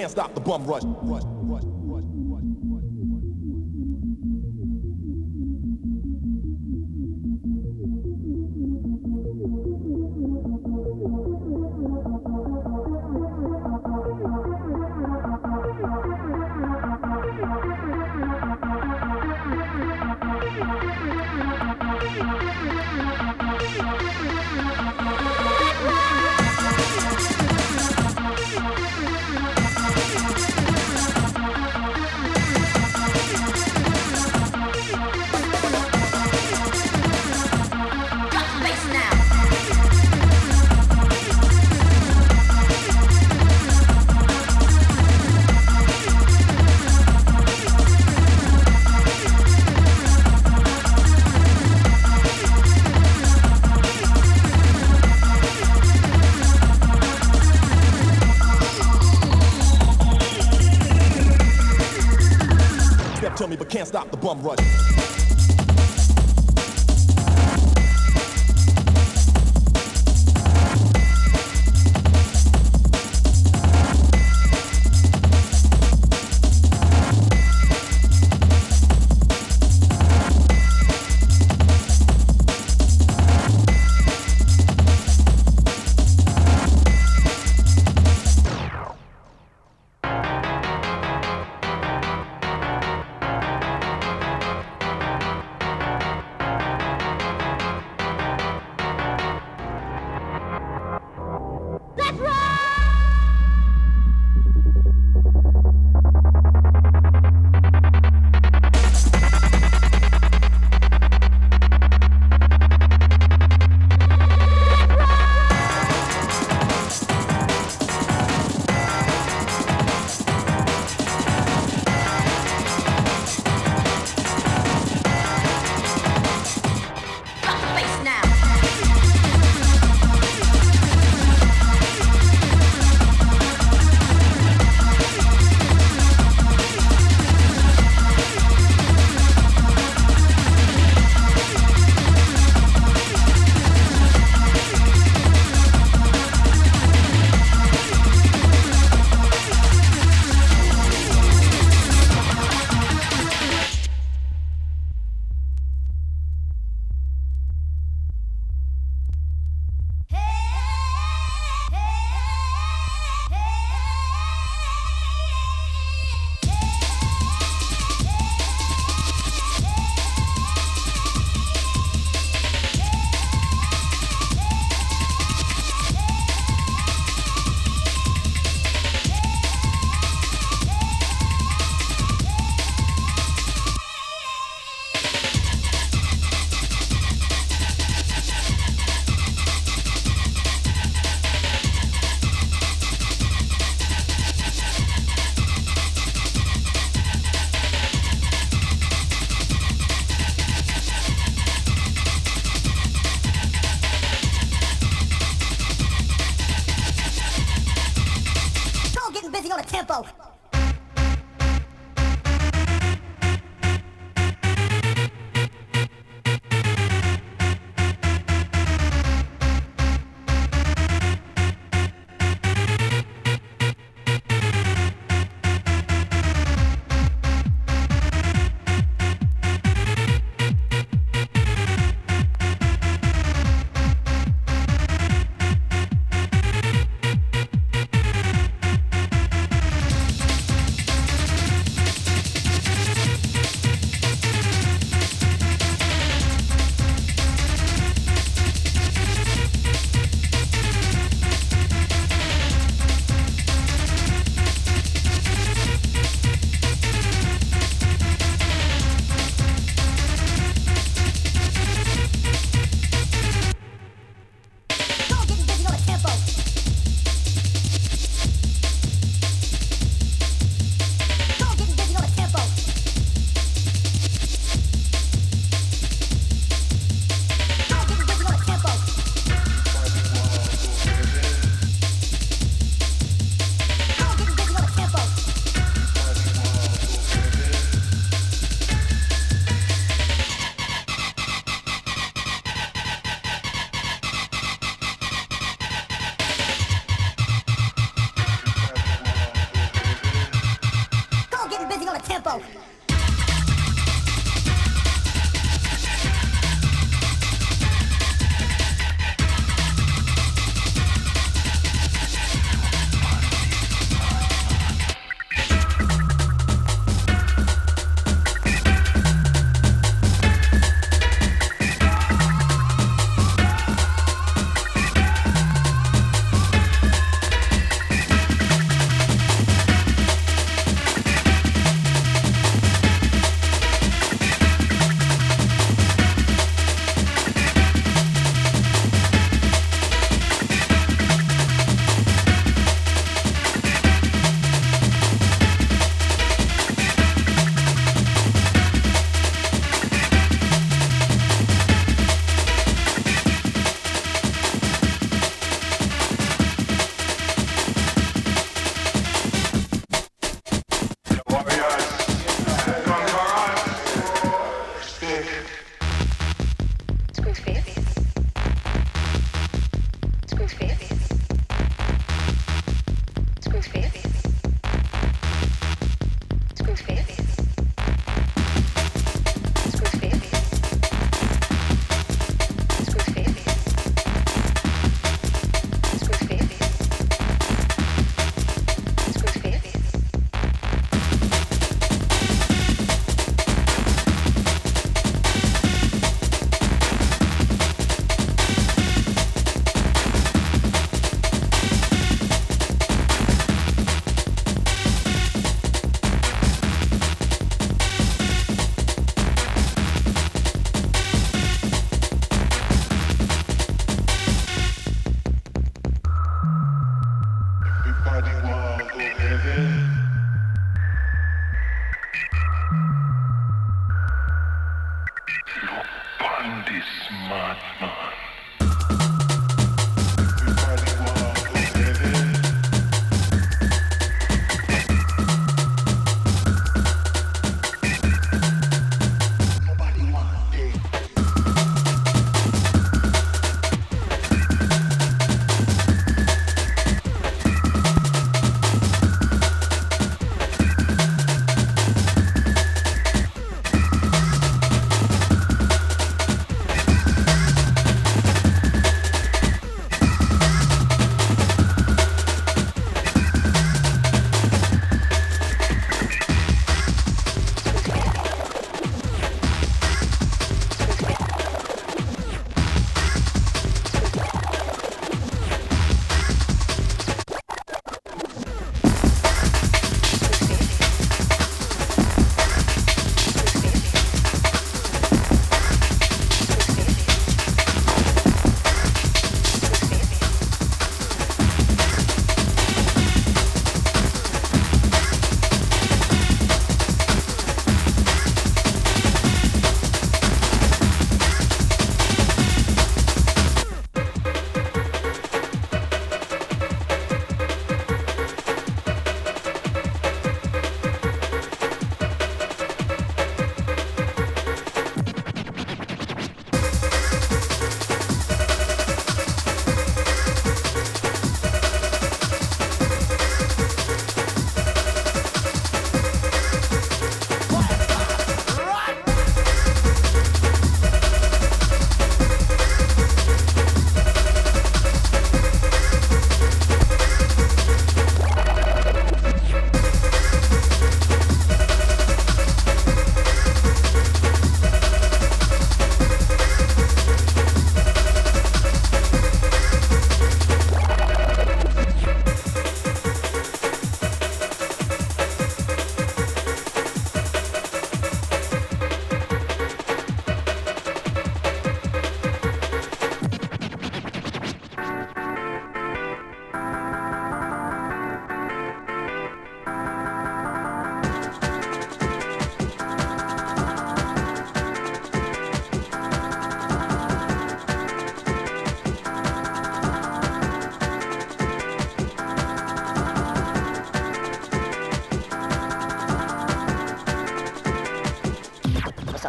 Can't stop the bum rush. rush. Bum rush.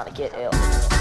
trying to get ill.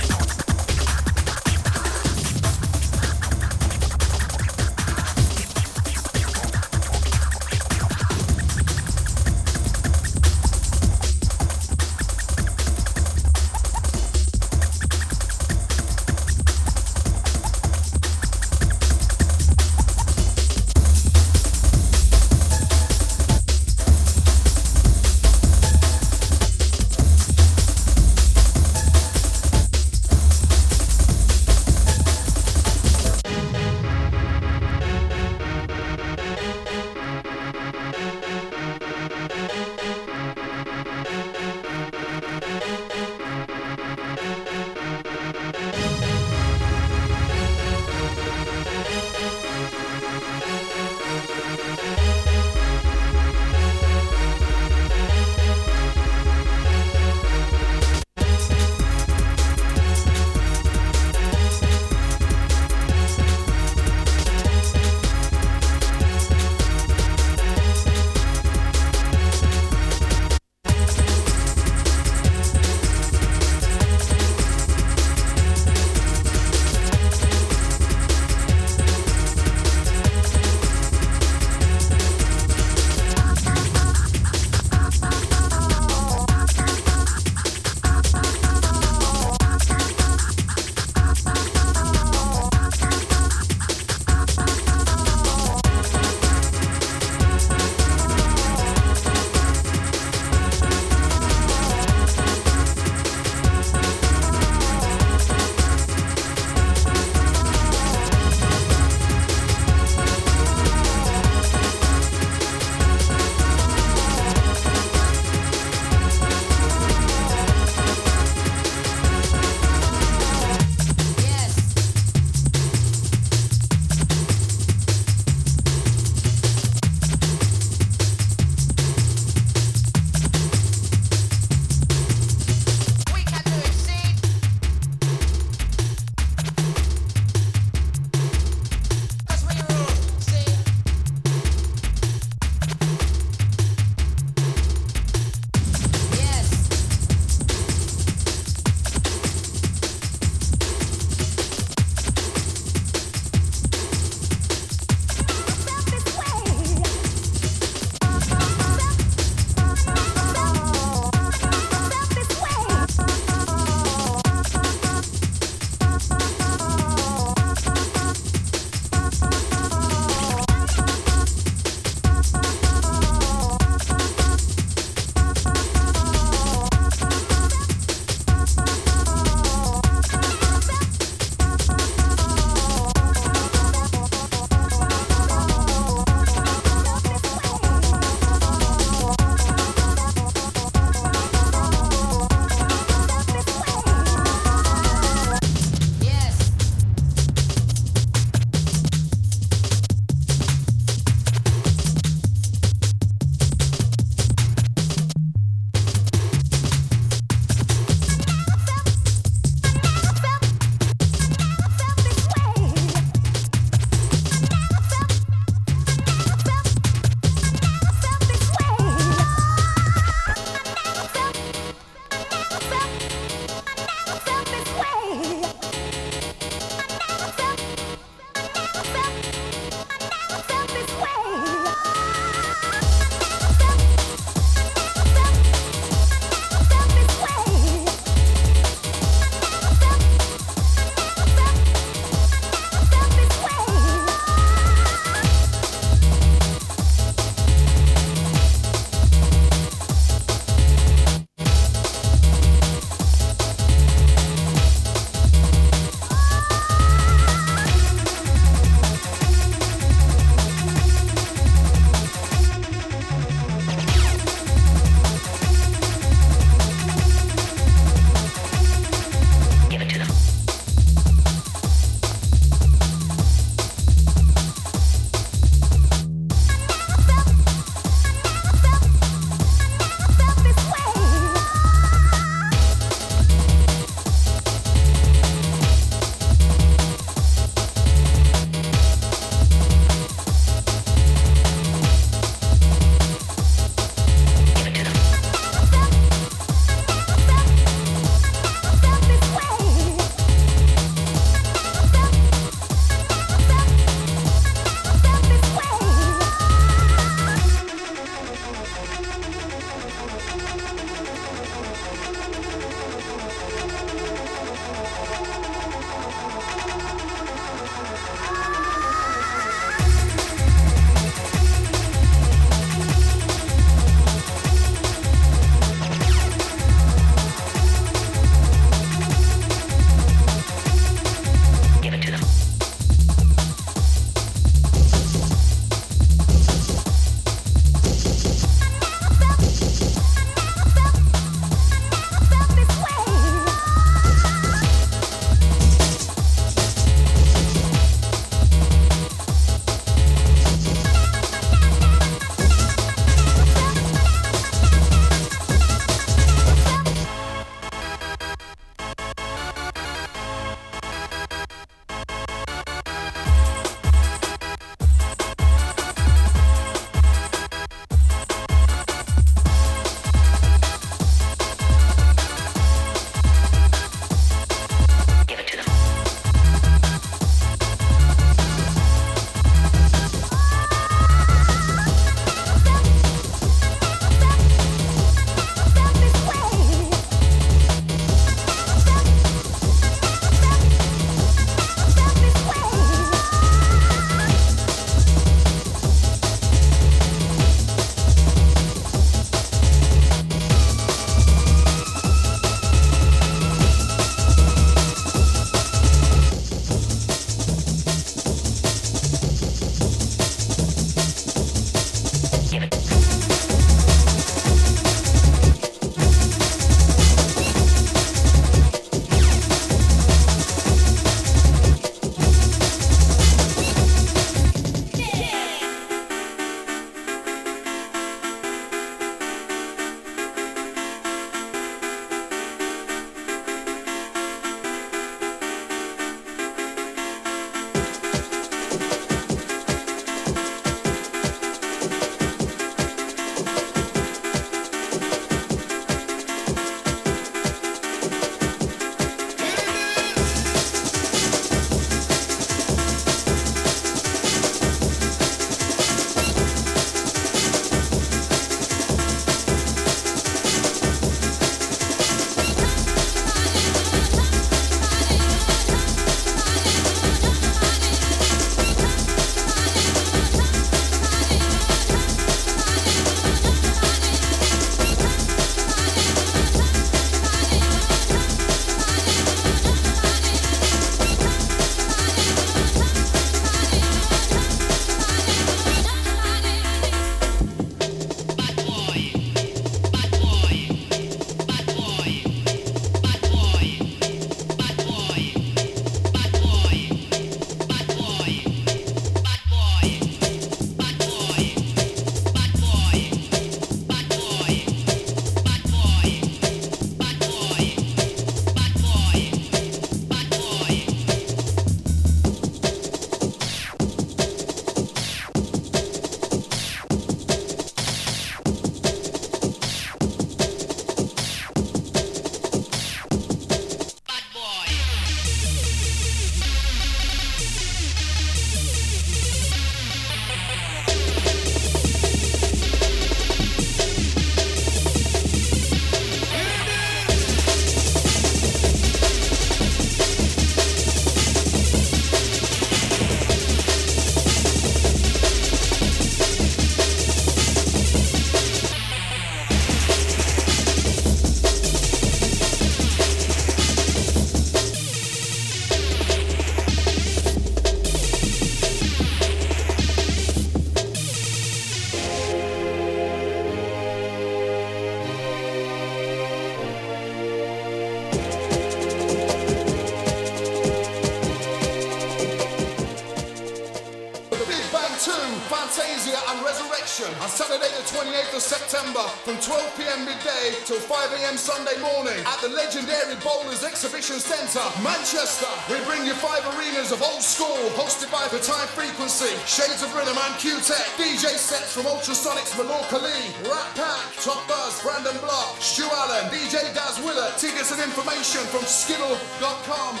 Am Sunday morning at the legendary Bowlers Exhibition Centre, Manchester. We bring you five arenas of old school, hosted by the Time Frequency, Shades of Rhythm and Q-Tex. DJ sets from Ultrasonics, Mallorca Lee, Rat Pack, Top Buzz, Brandon Block, Stu Allen, DJ Daz Willott. Tickets and information from Skiddle.com.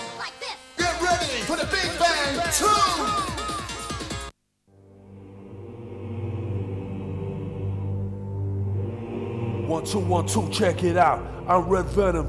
Get ready for the Big Bang 2! Two, one, two, check it out. I'm Red Venom,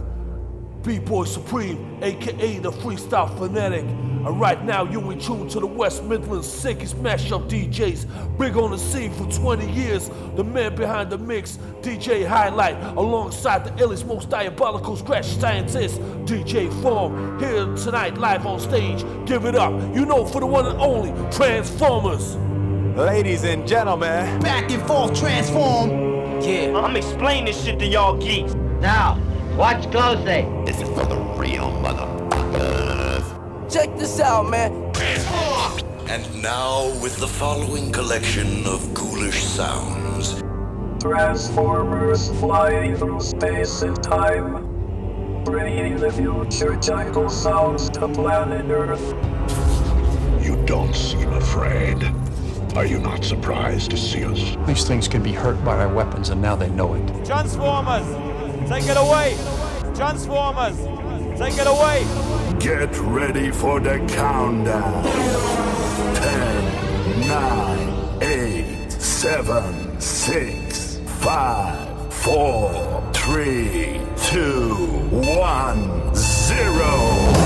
B-Boy Supreme, aka the Freestyle Fanatic. And right now, you in tune to the West Midlands sickest mashup DJs. Big on the scene for 20 years. The man behind the mix, DJ Highlight, alongside the illest, most diabolical scratch scientist, DJ Form. Here tonight, live on stage. Give it up, you know, for the one and only Trans4mers. Ladies and gentlemen, back and forth transform. Yeah, I'm explaining this shit to y'all geeks. Now, watch closely. This is for the real motherfuckers. Check this out, man. And now, with the following collection of ghoulish sounds. Transformers flying through space and time, bringing the future jungle sounds to planet Earth. You don't seem afraid. Are you not surprised to see us? These things can be hurt by our weapons, and now they know it. Trans4mers, take it away! Trans4mers, take it away! Get ready for the countdown. 10, 9, 8, 7, 6, 5, 4, 3, 2, 1, 0.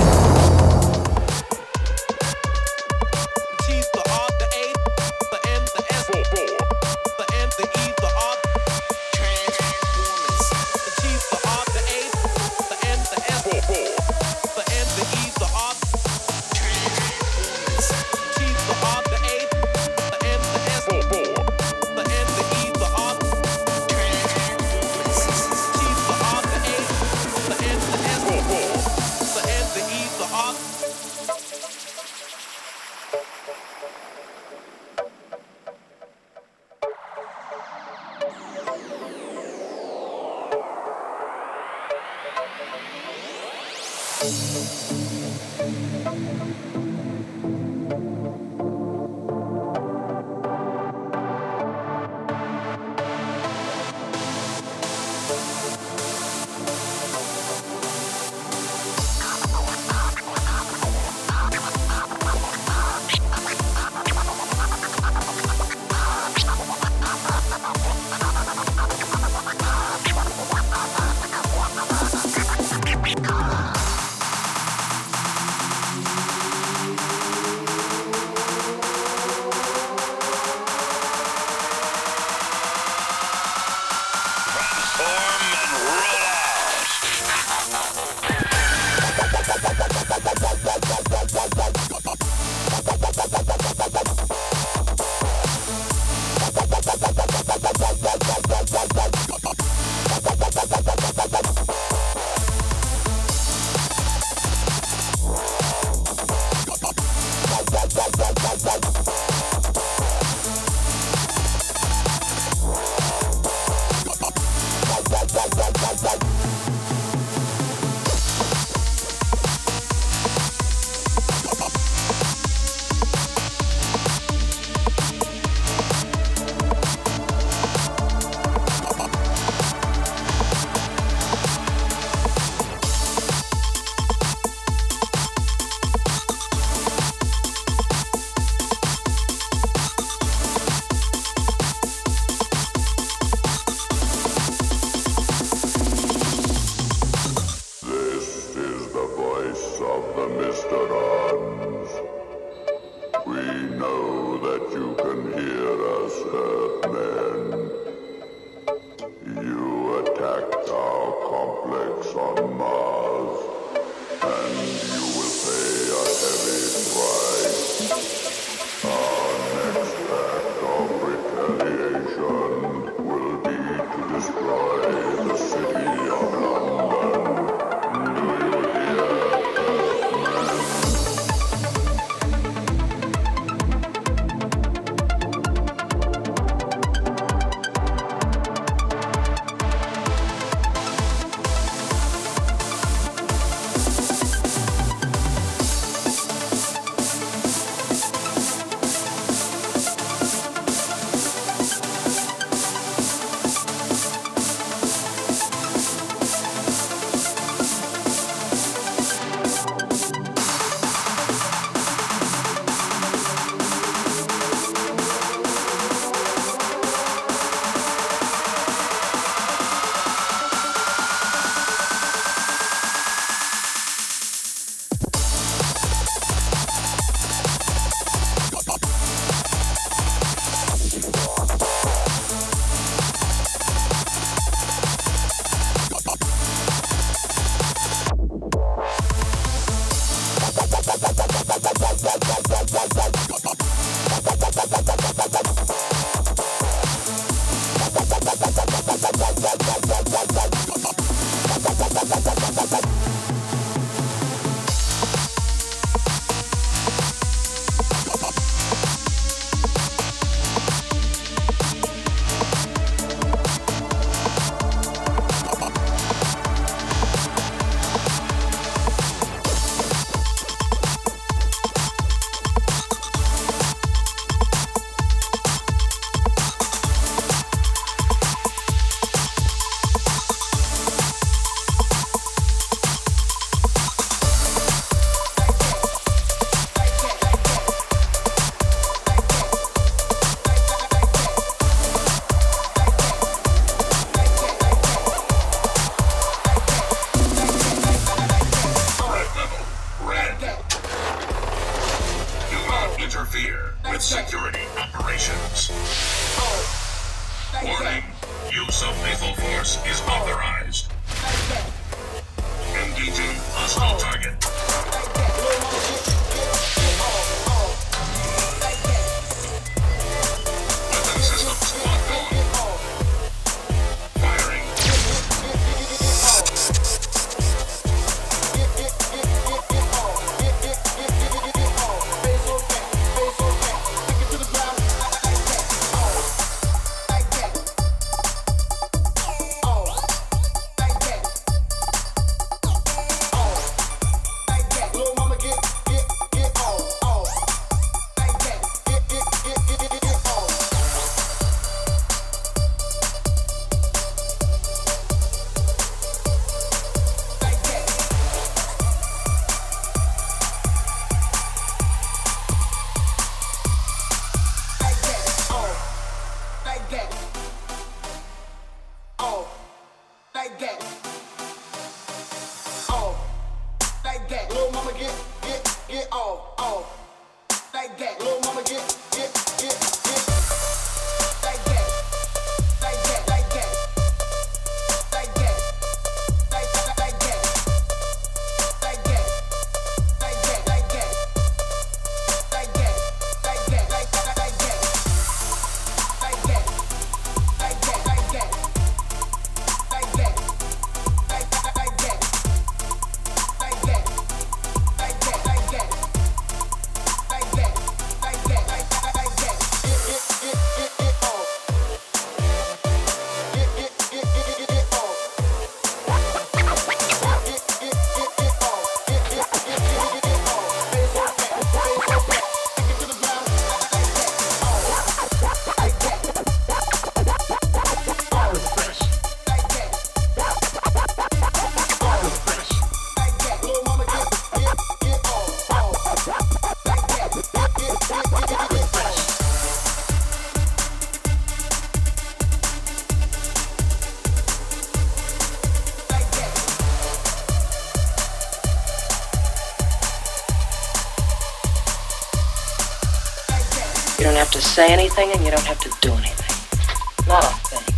don't have to say anything and you don't have to do anything. Not a thing.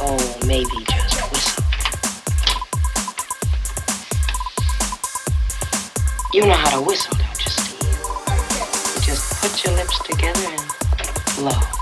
Oh, maybe just whistle. You know how to whistle, don't you, Steve? You just put your lips together and blow.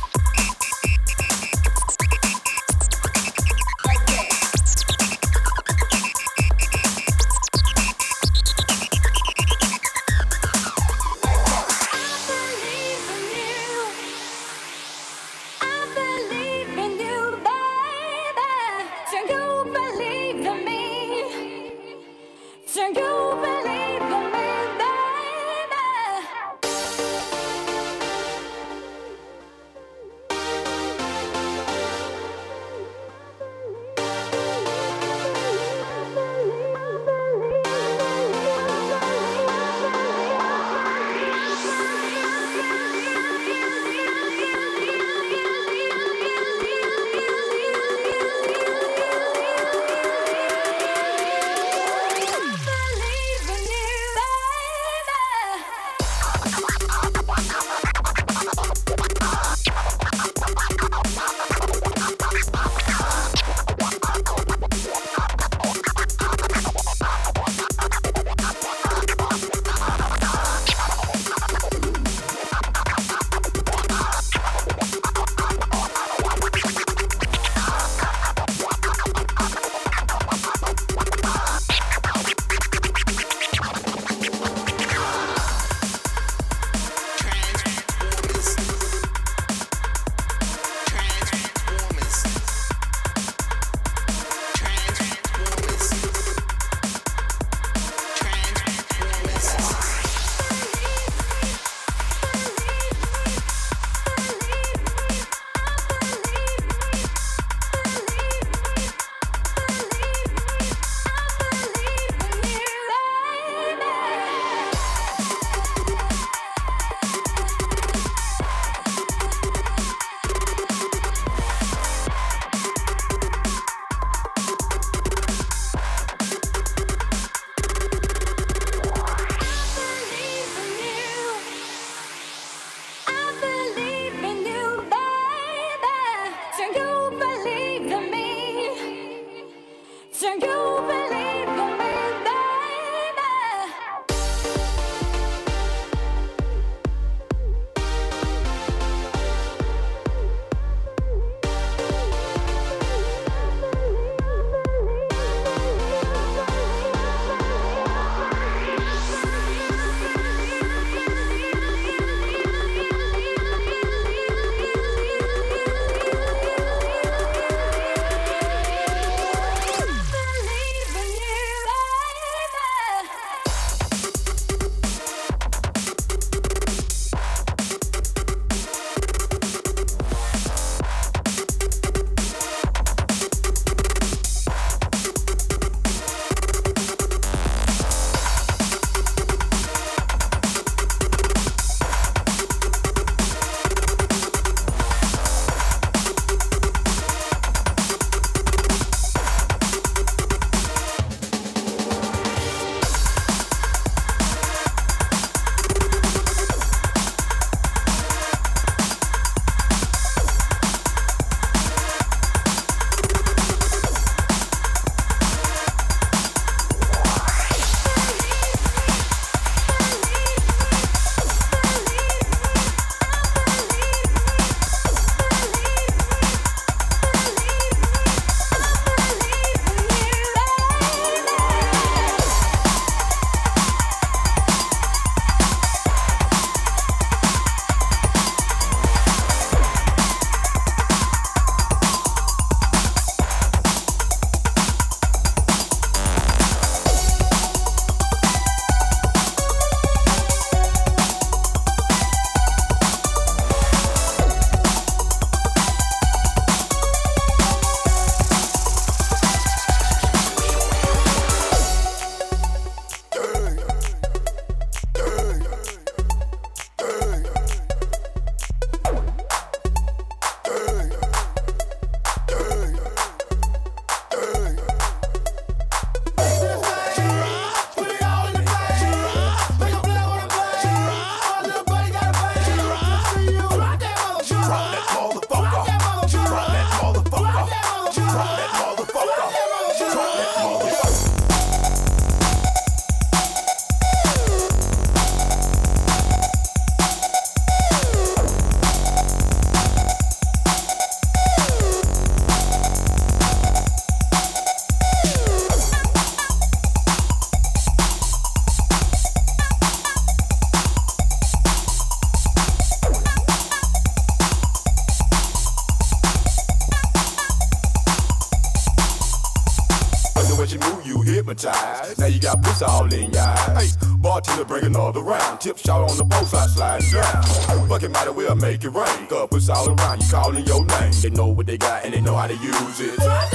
Tip shot on the boat slide, sliding down. Fucking might as well make it rain. Cause all around, you calling your name. They know what they got and they know how to use it.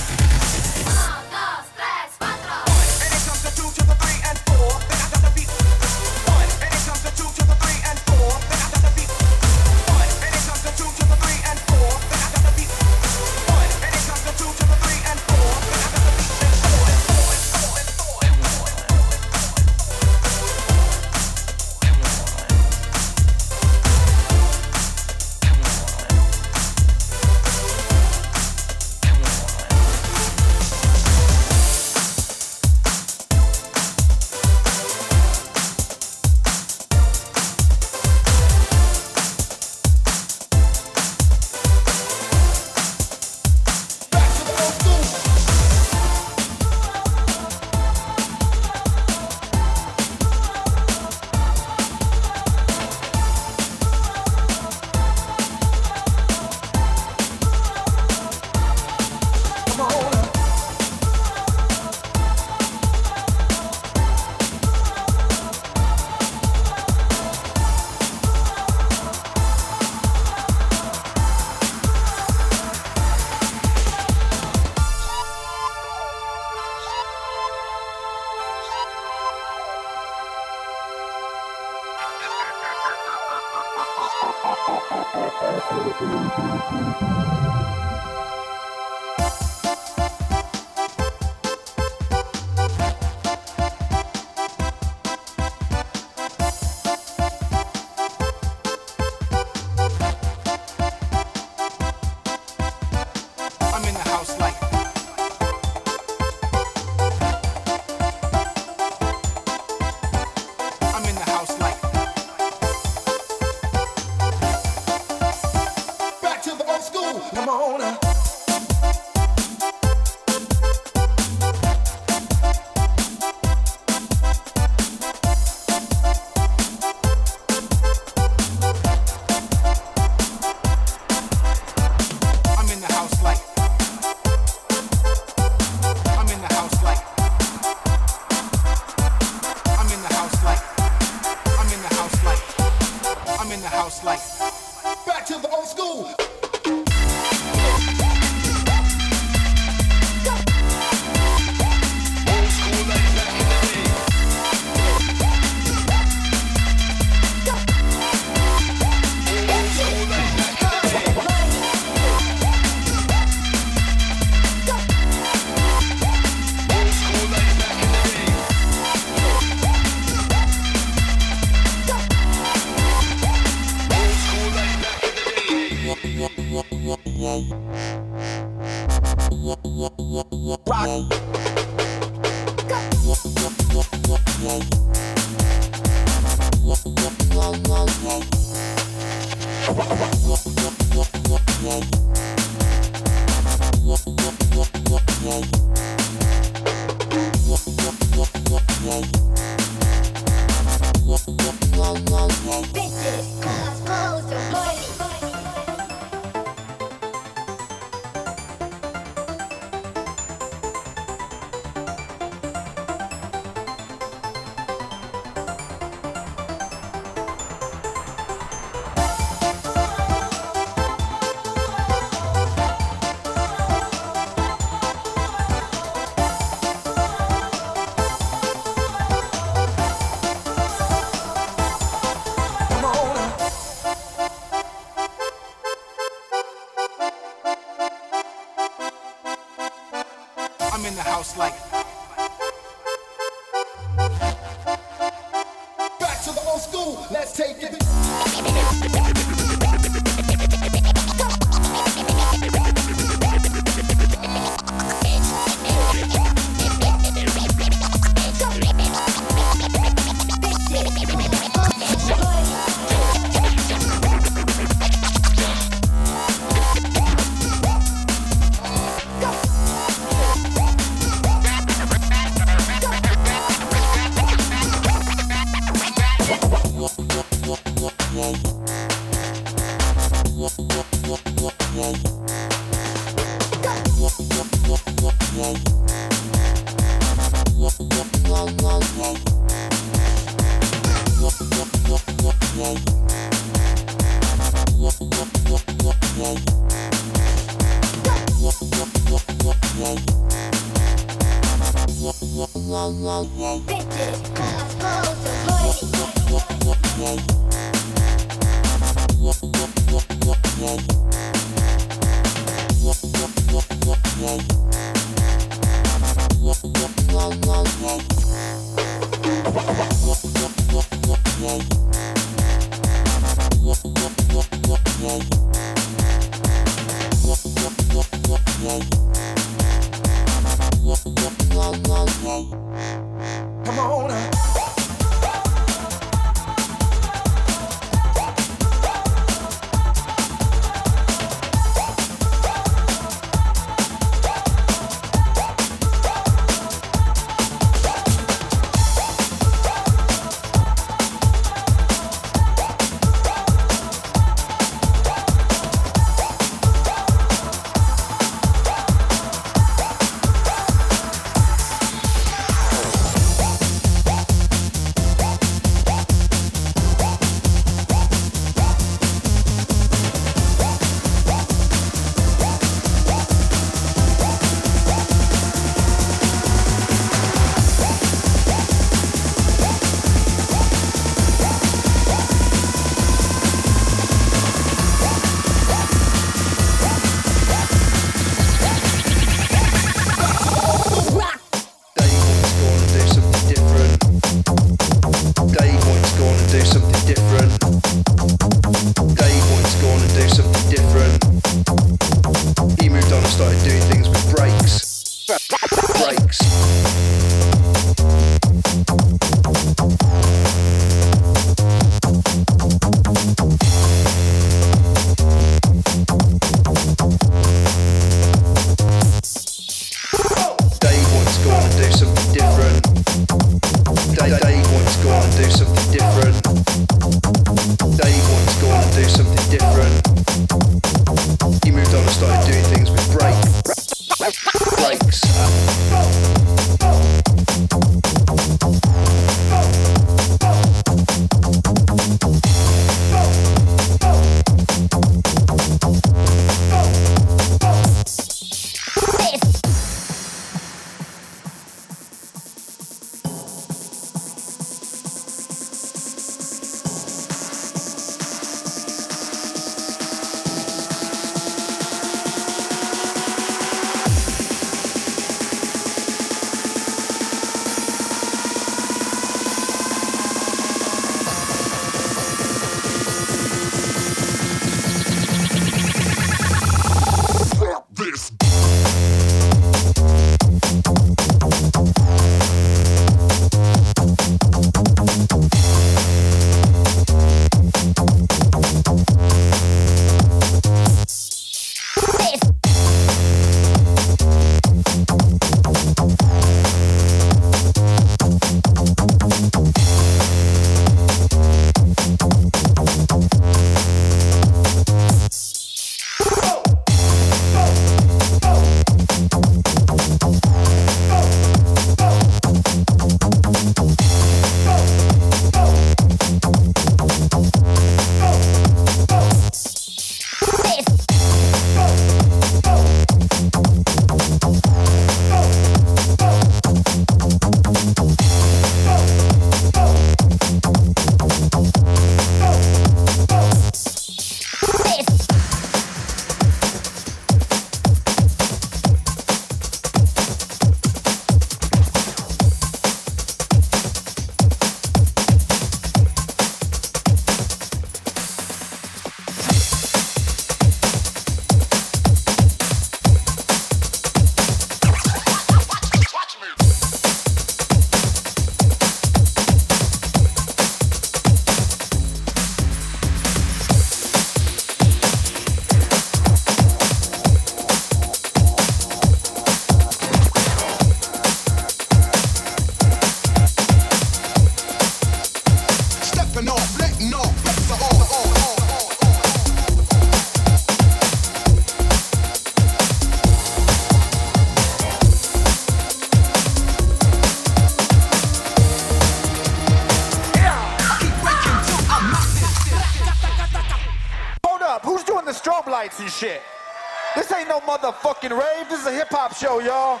no motherfucking rave. This is a hip hop show, y'all.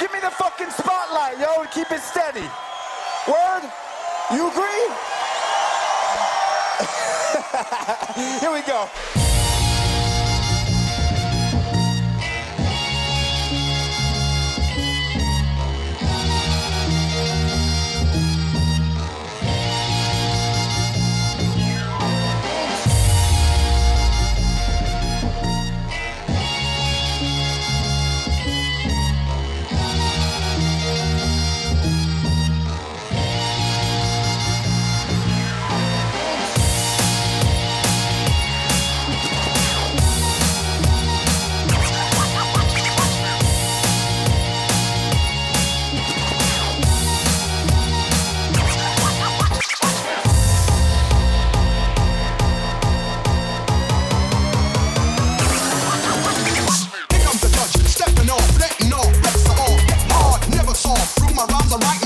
Give me the fucking spotlight, yo, and keep it steady. Word? You agree? Here we go. Cause I'm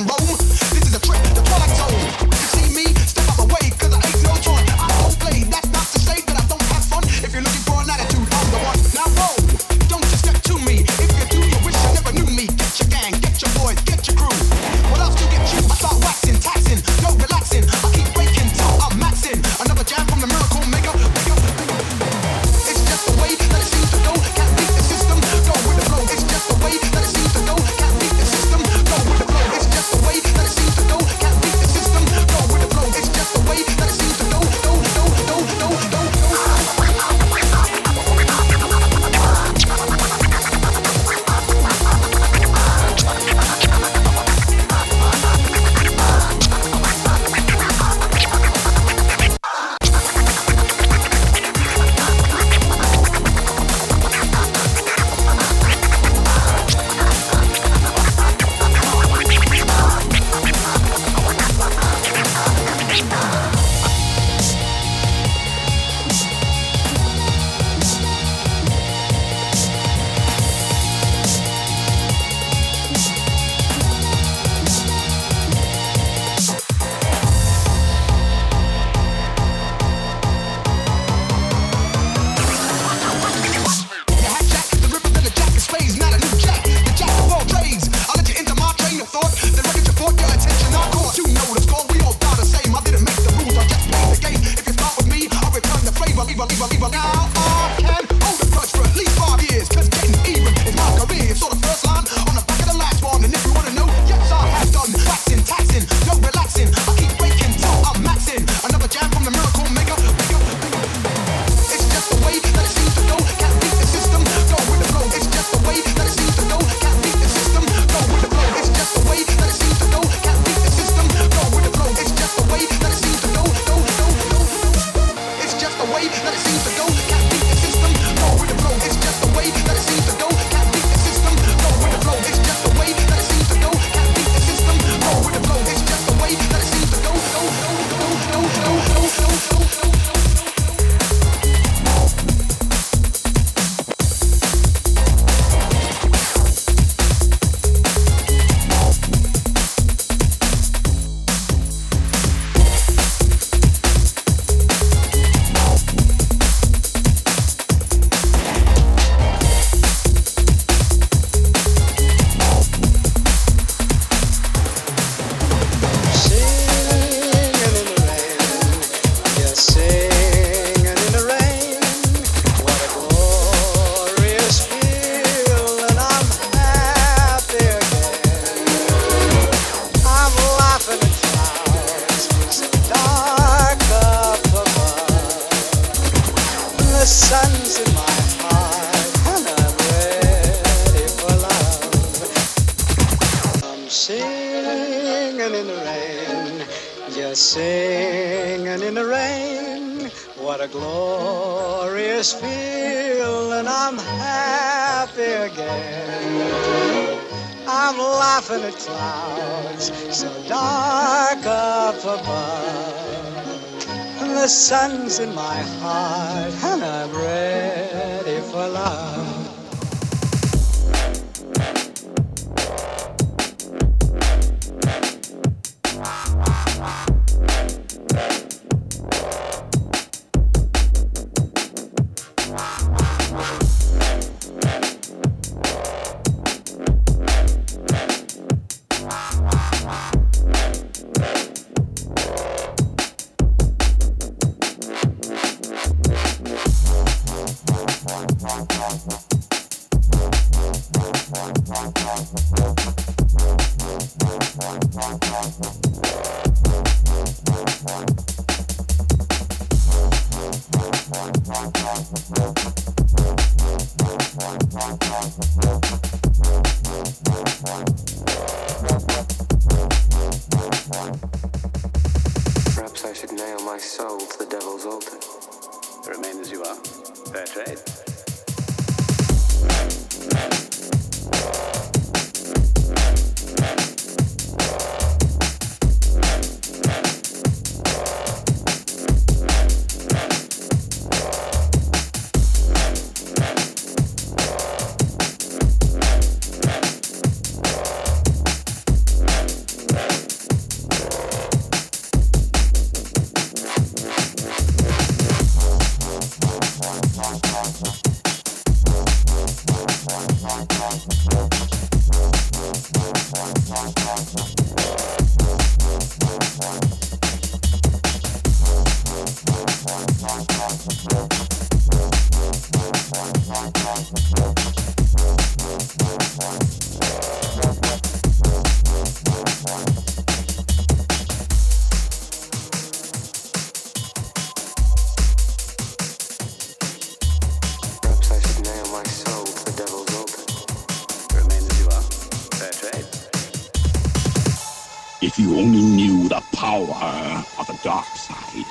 If you only knew the power of the dark side,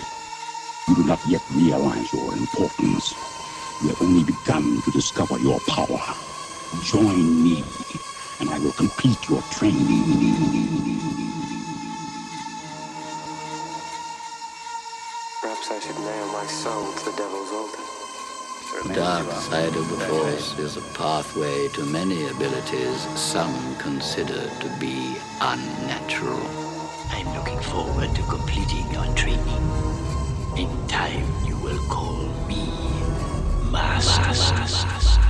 you do not yet realize your importance. You have only begun to discover your power. Join me, and I will complete your training. Perhaps I should nail my soul to the devil's altar. The dark side of the Force is a pathway to many abilities some consider to be unnatural. I'm looking forward to completing your training. In time, you will call me Master. Perhaps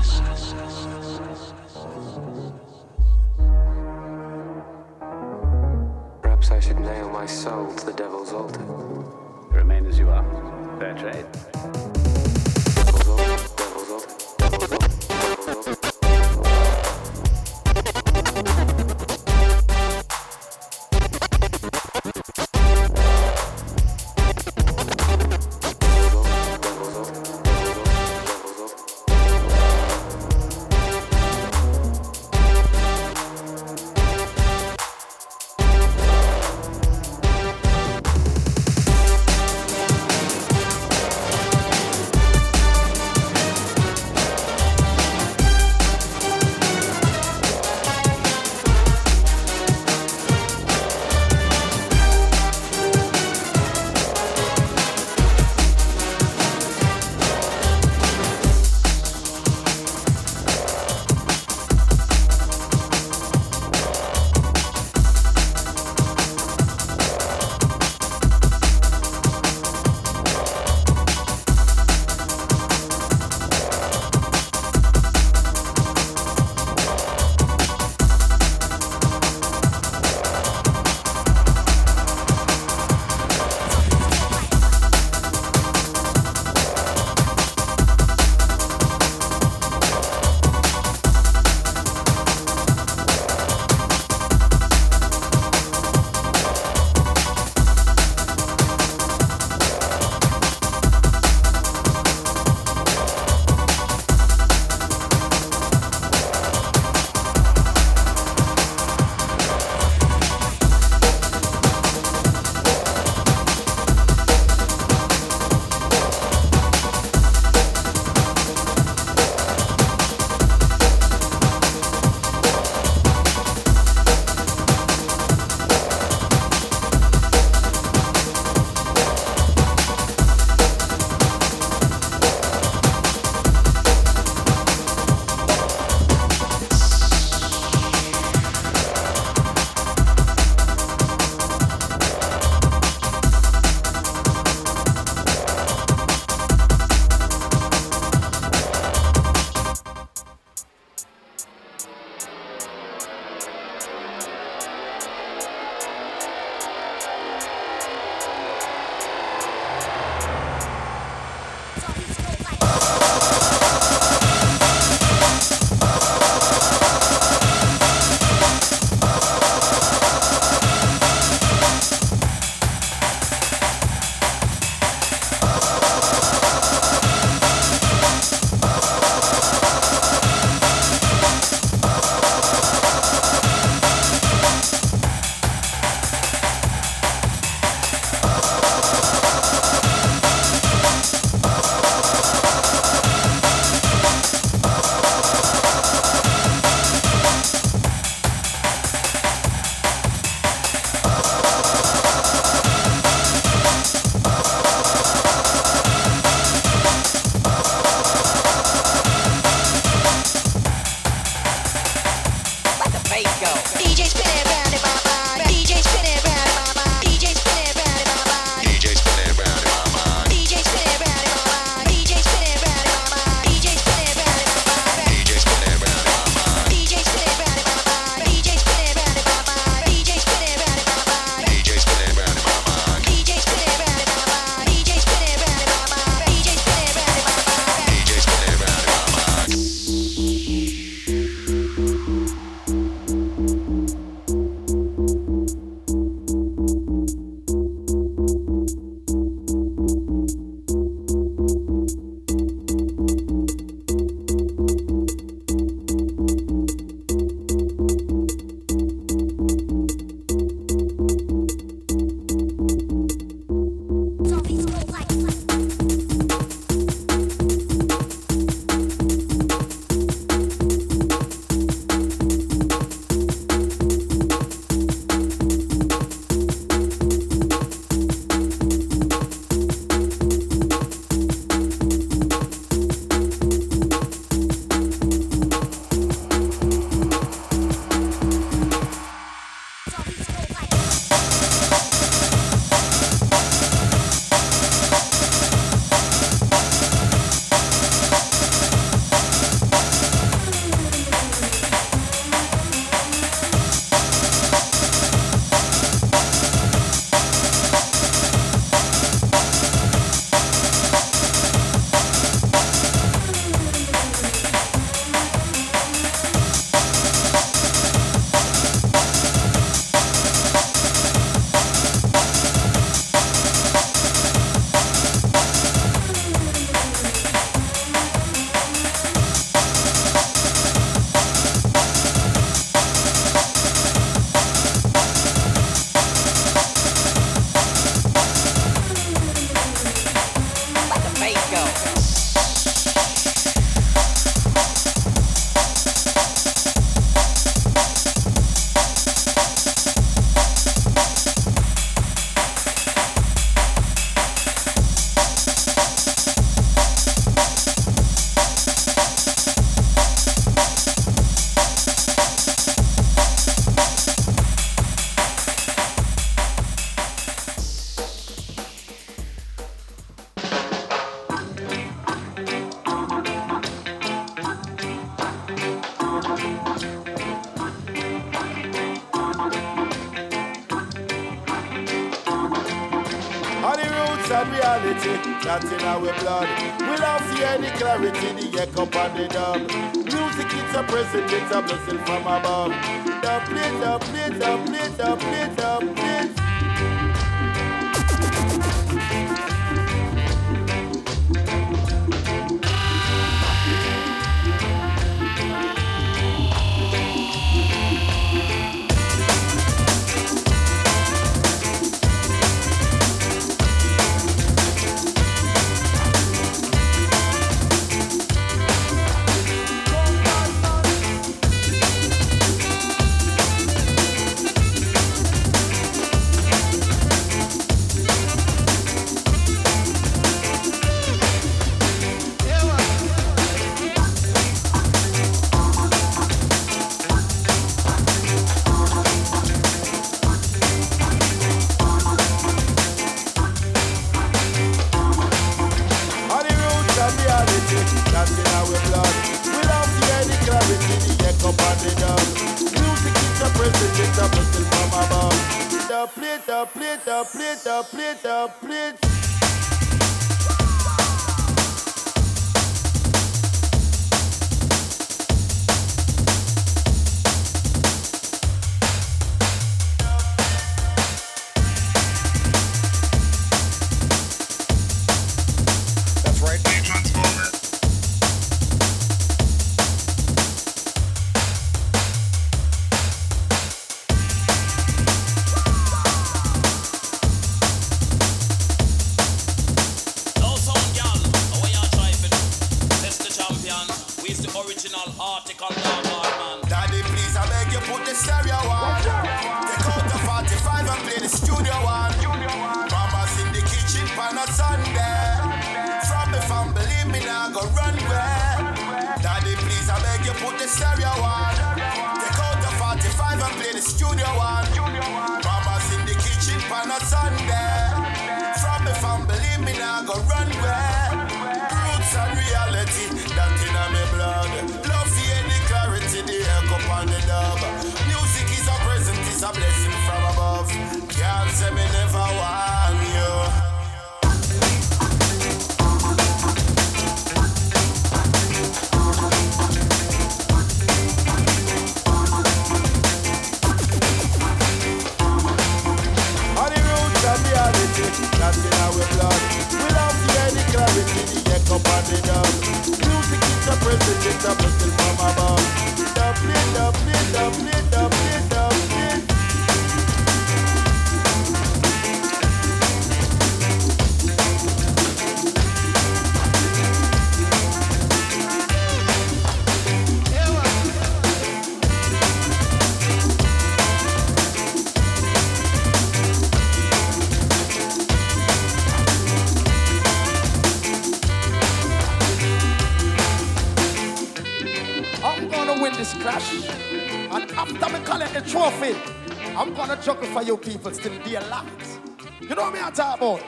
for you people still be alive. You know me I talk about?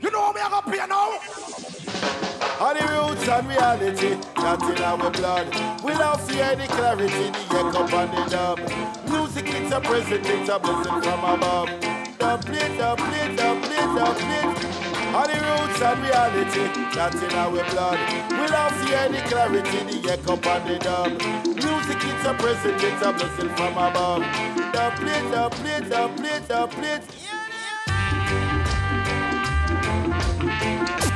You know me I gonna pay now? All the roots and reality, that's in our blood. We love to hear the clarity, the echo and the dub. Music is a present, it's a blessing from above. Dub, play, dub, play, dub, play, dub, play. All the roots and reality, that's in our blood. We love to hear the clarity, the echo and the dub. Music is a present, it's a blessing from above. Dub, play, dub, play, dub, play, dub, play. Rocking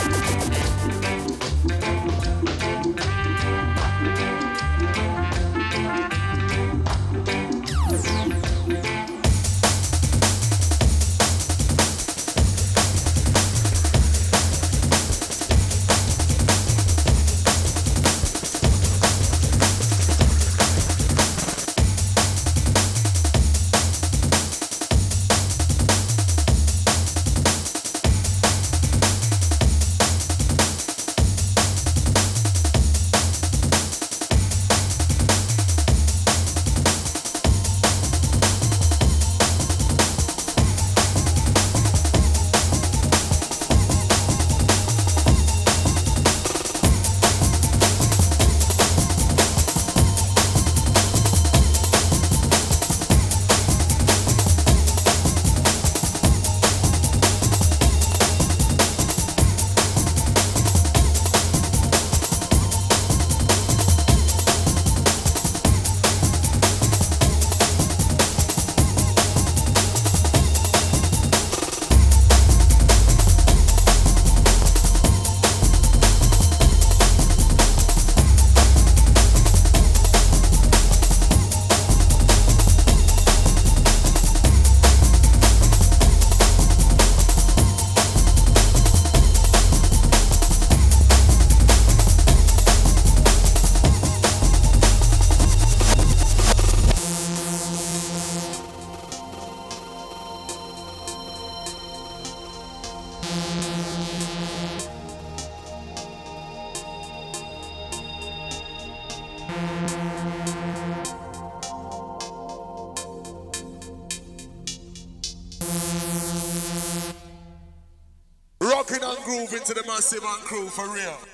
to the massive and crew for real.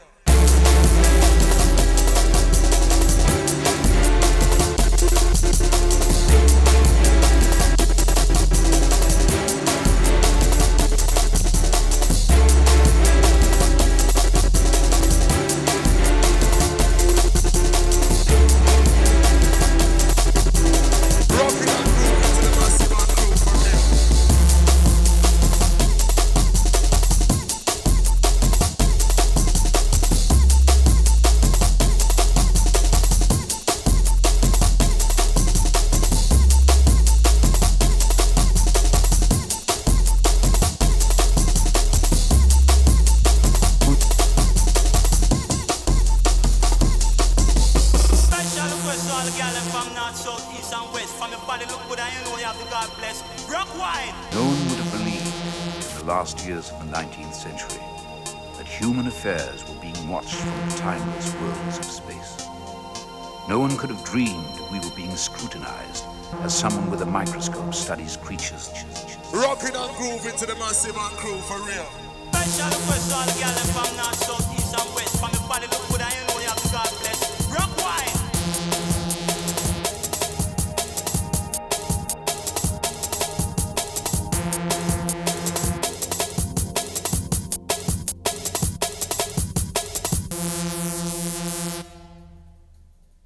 microscope studies creatures. Rocking and grooving to the massive Man crew for real. Rock.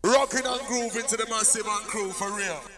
Rocking and grooving to the massive Man crew for real.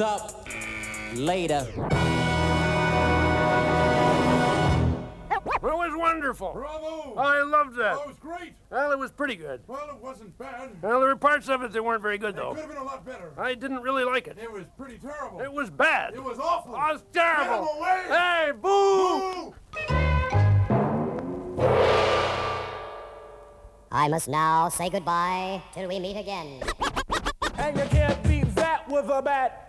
Time up. Later. It was wonderful. Bravo! I loved that. That was great. Well, it was pretty good. Well, it wasn't bad. Well, there were parts of it that weren't very good, though. It though. could have been a lot better. I didn't really like it. It was pretty terrible. It was bad. It was awful. It was terrible. Get 'em away. Hey, boo! I must now say goodbye till we meet again. And you can't beat that with a bat.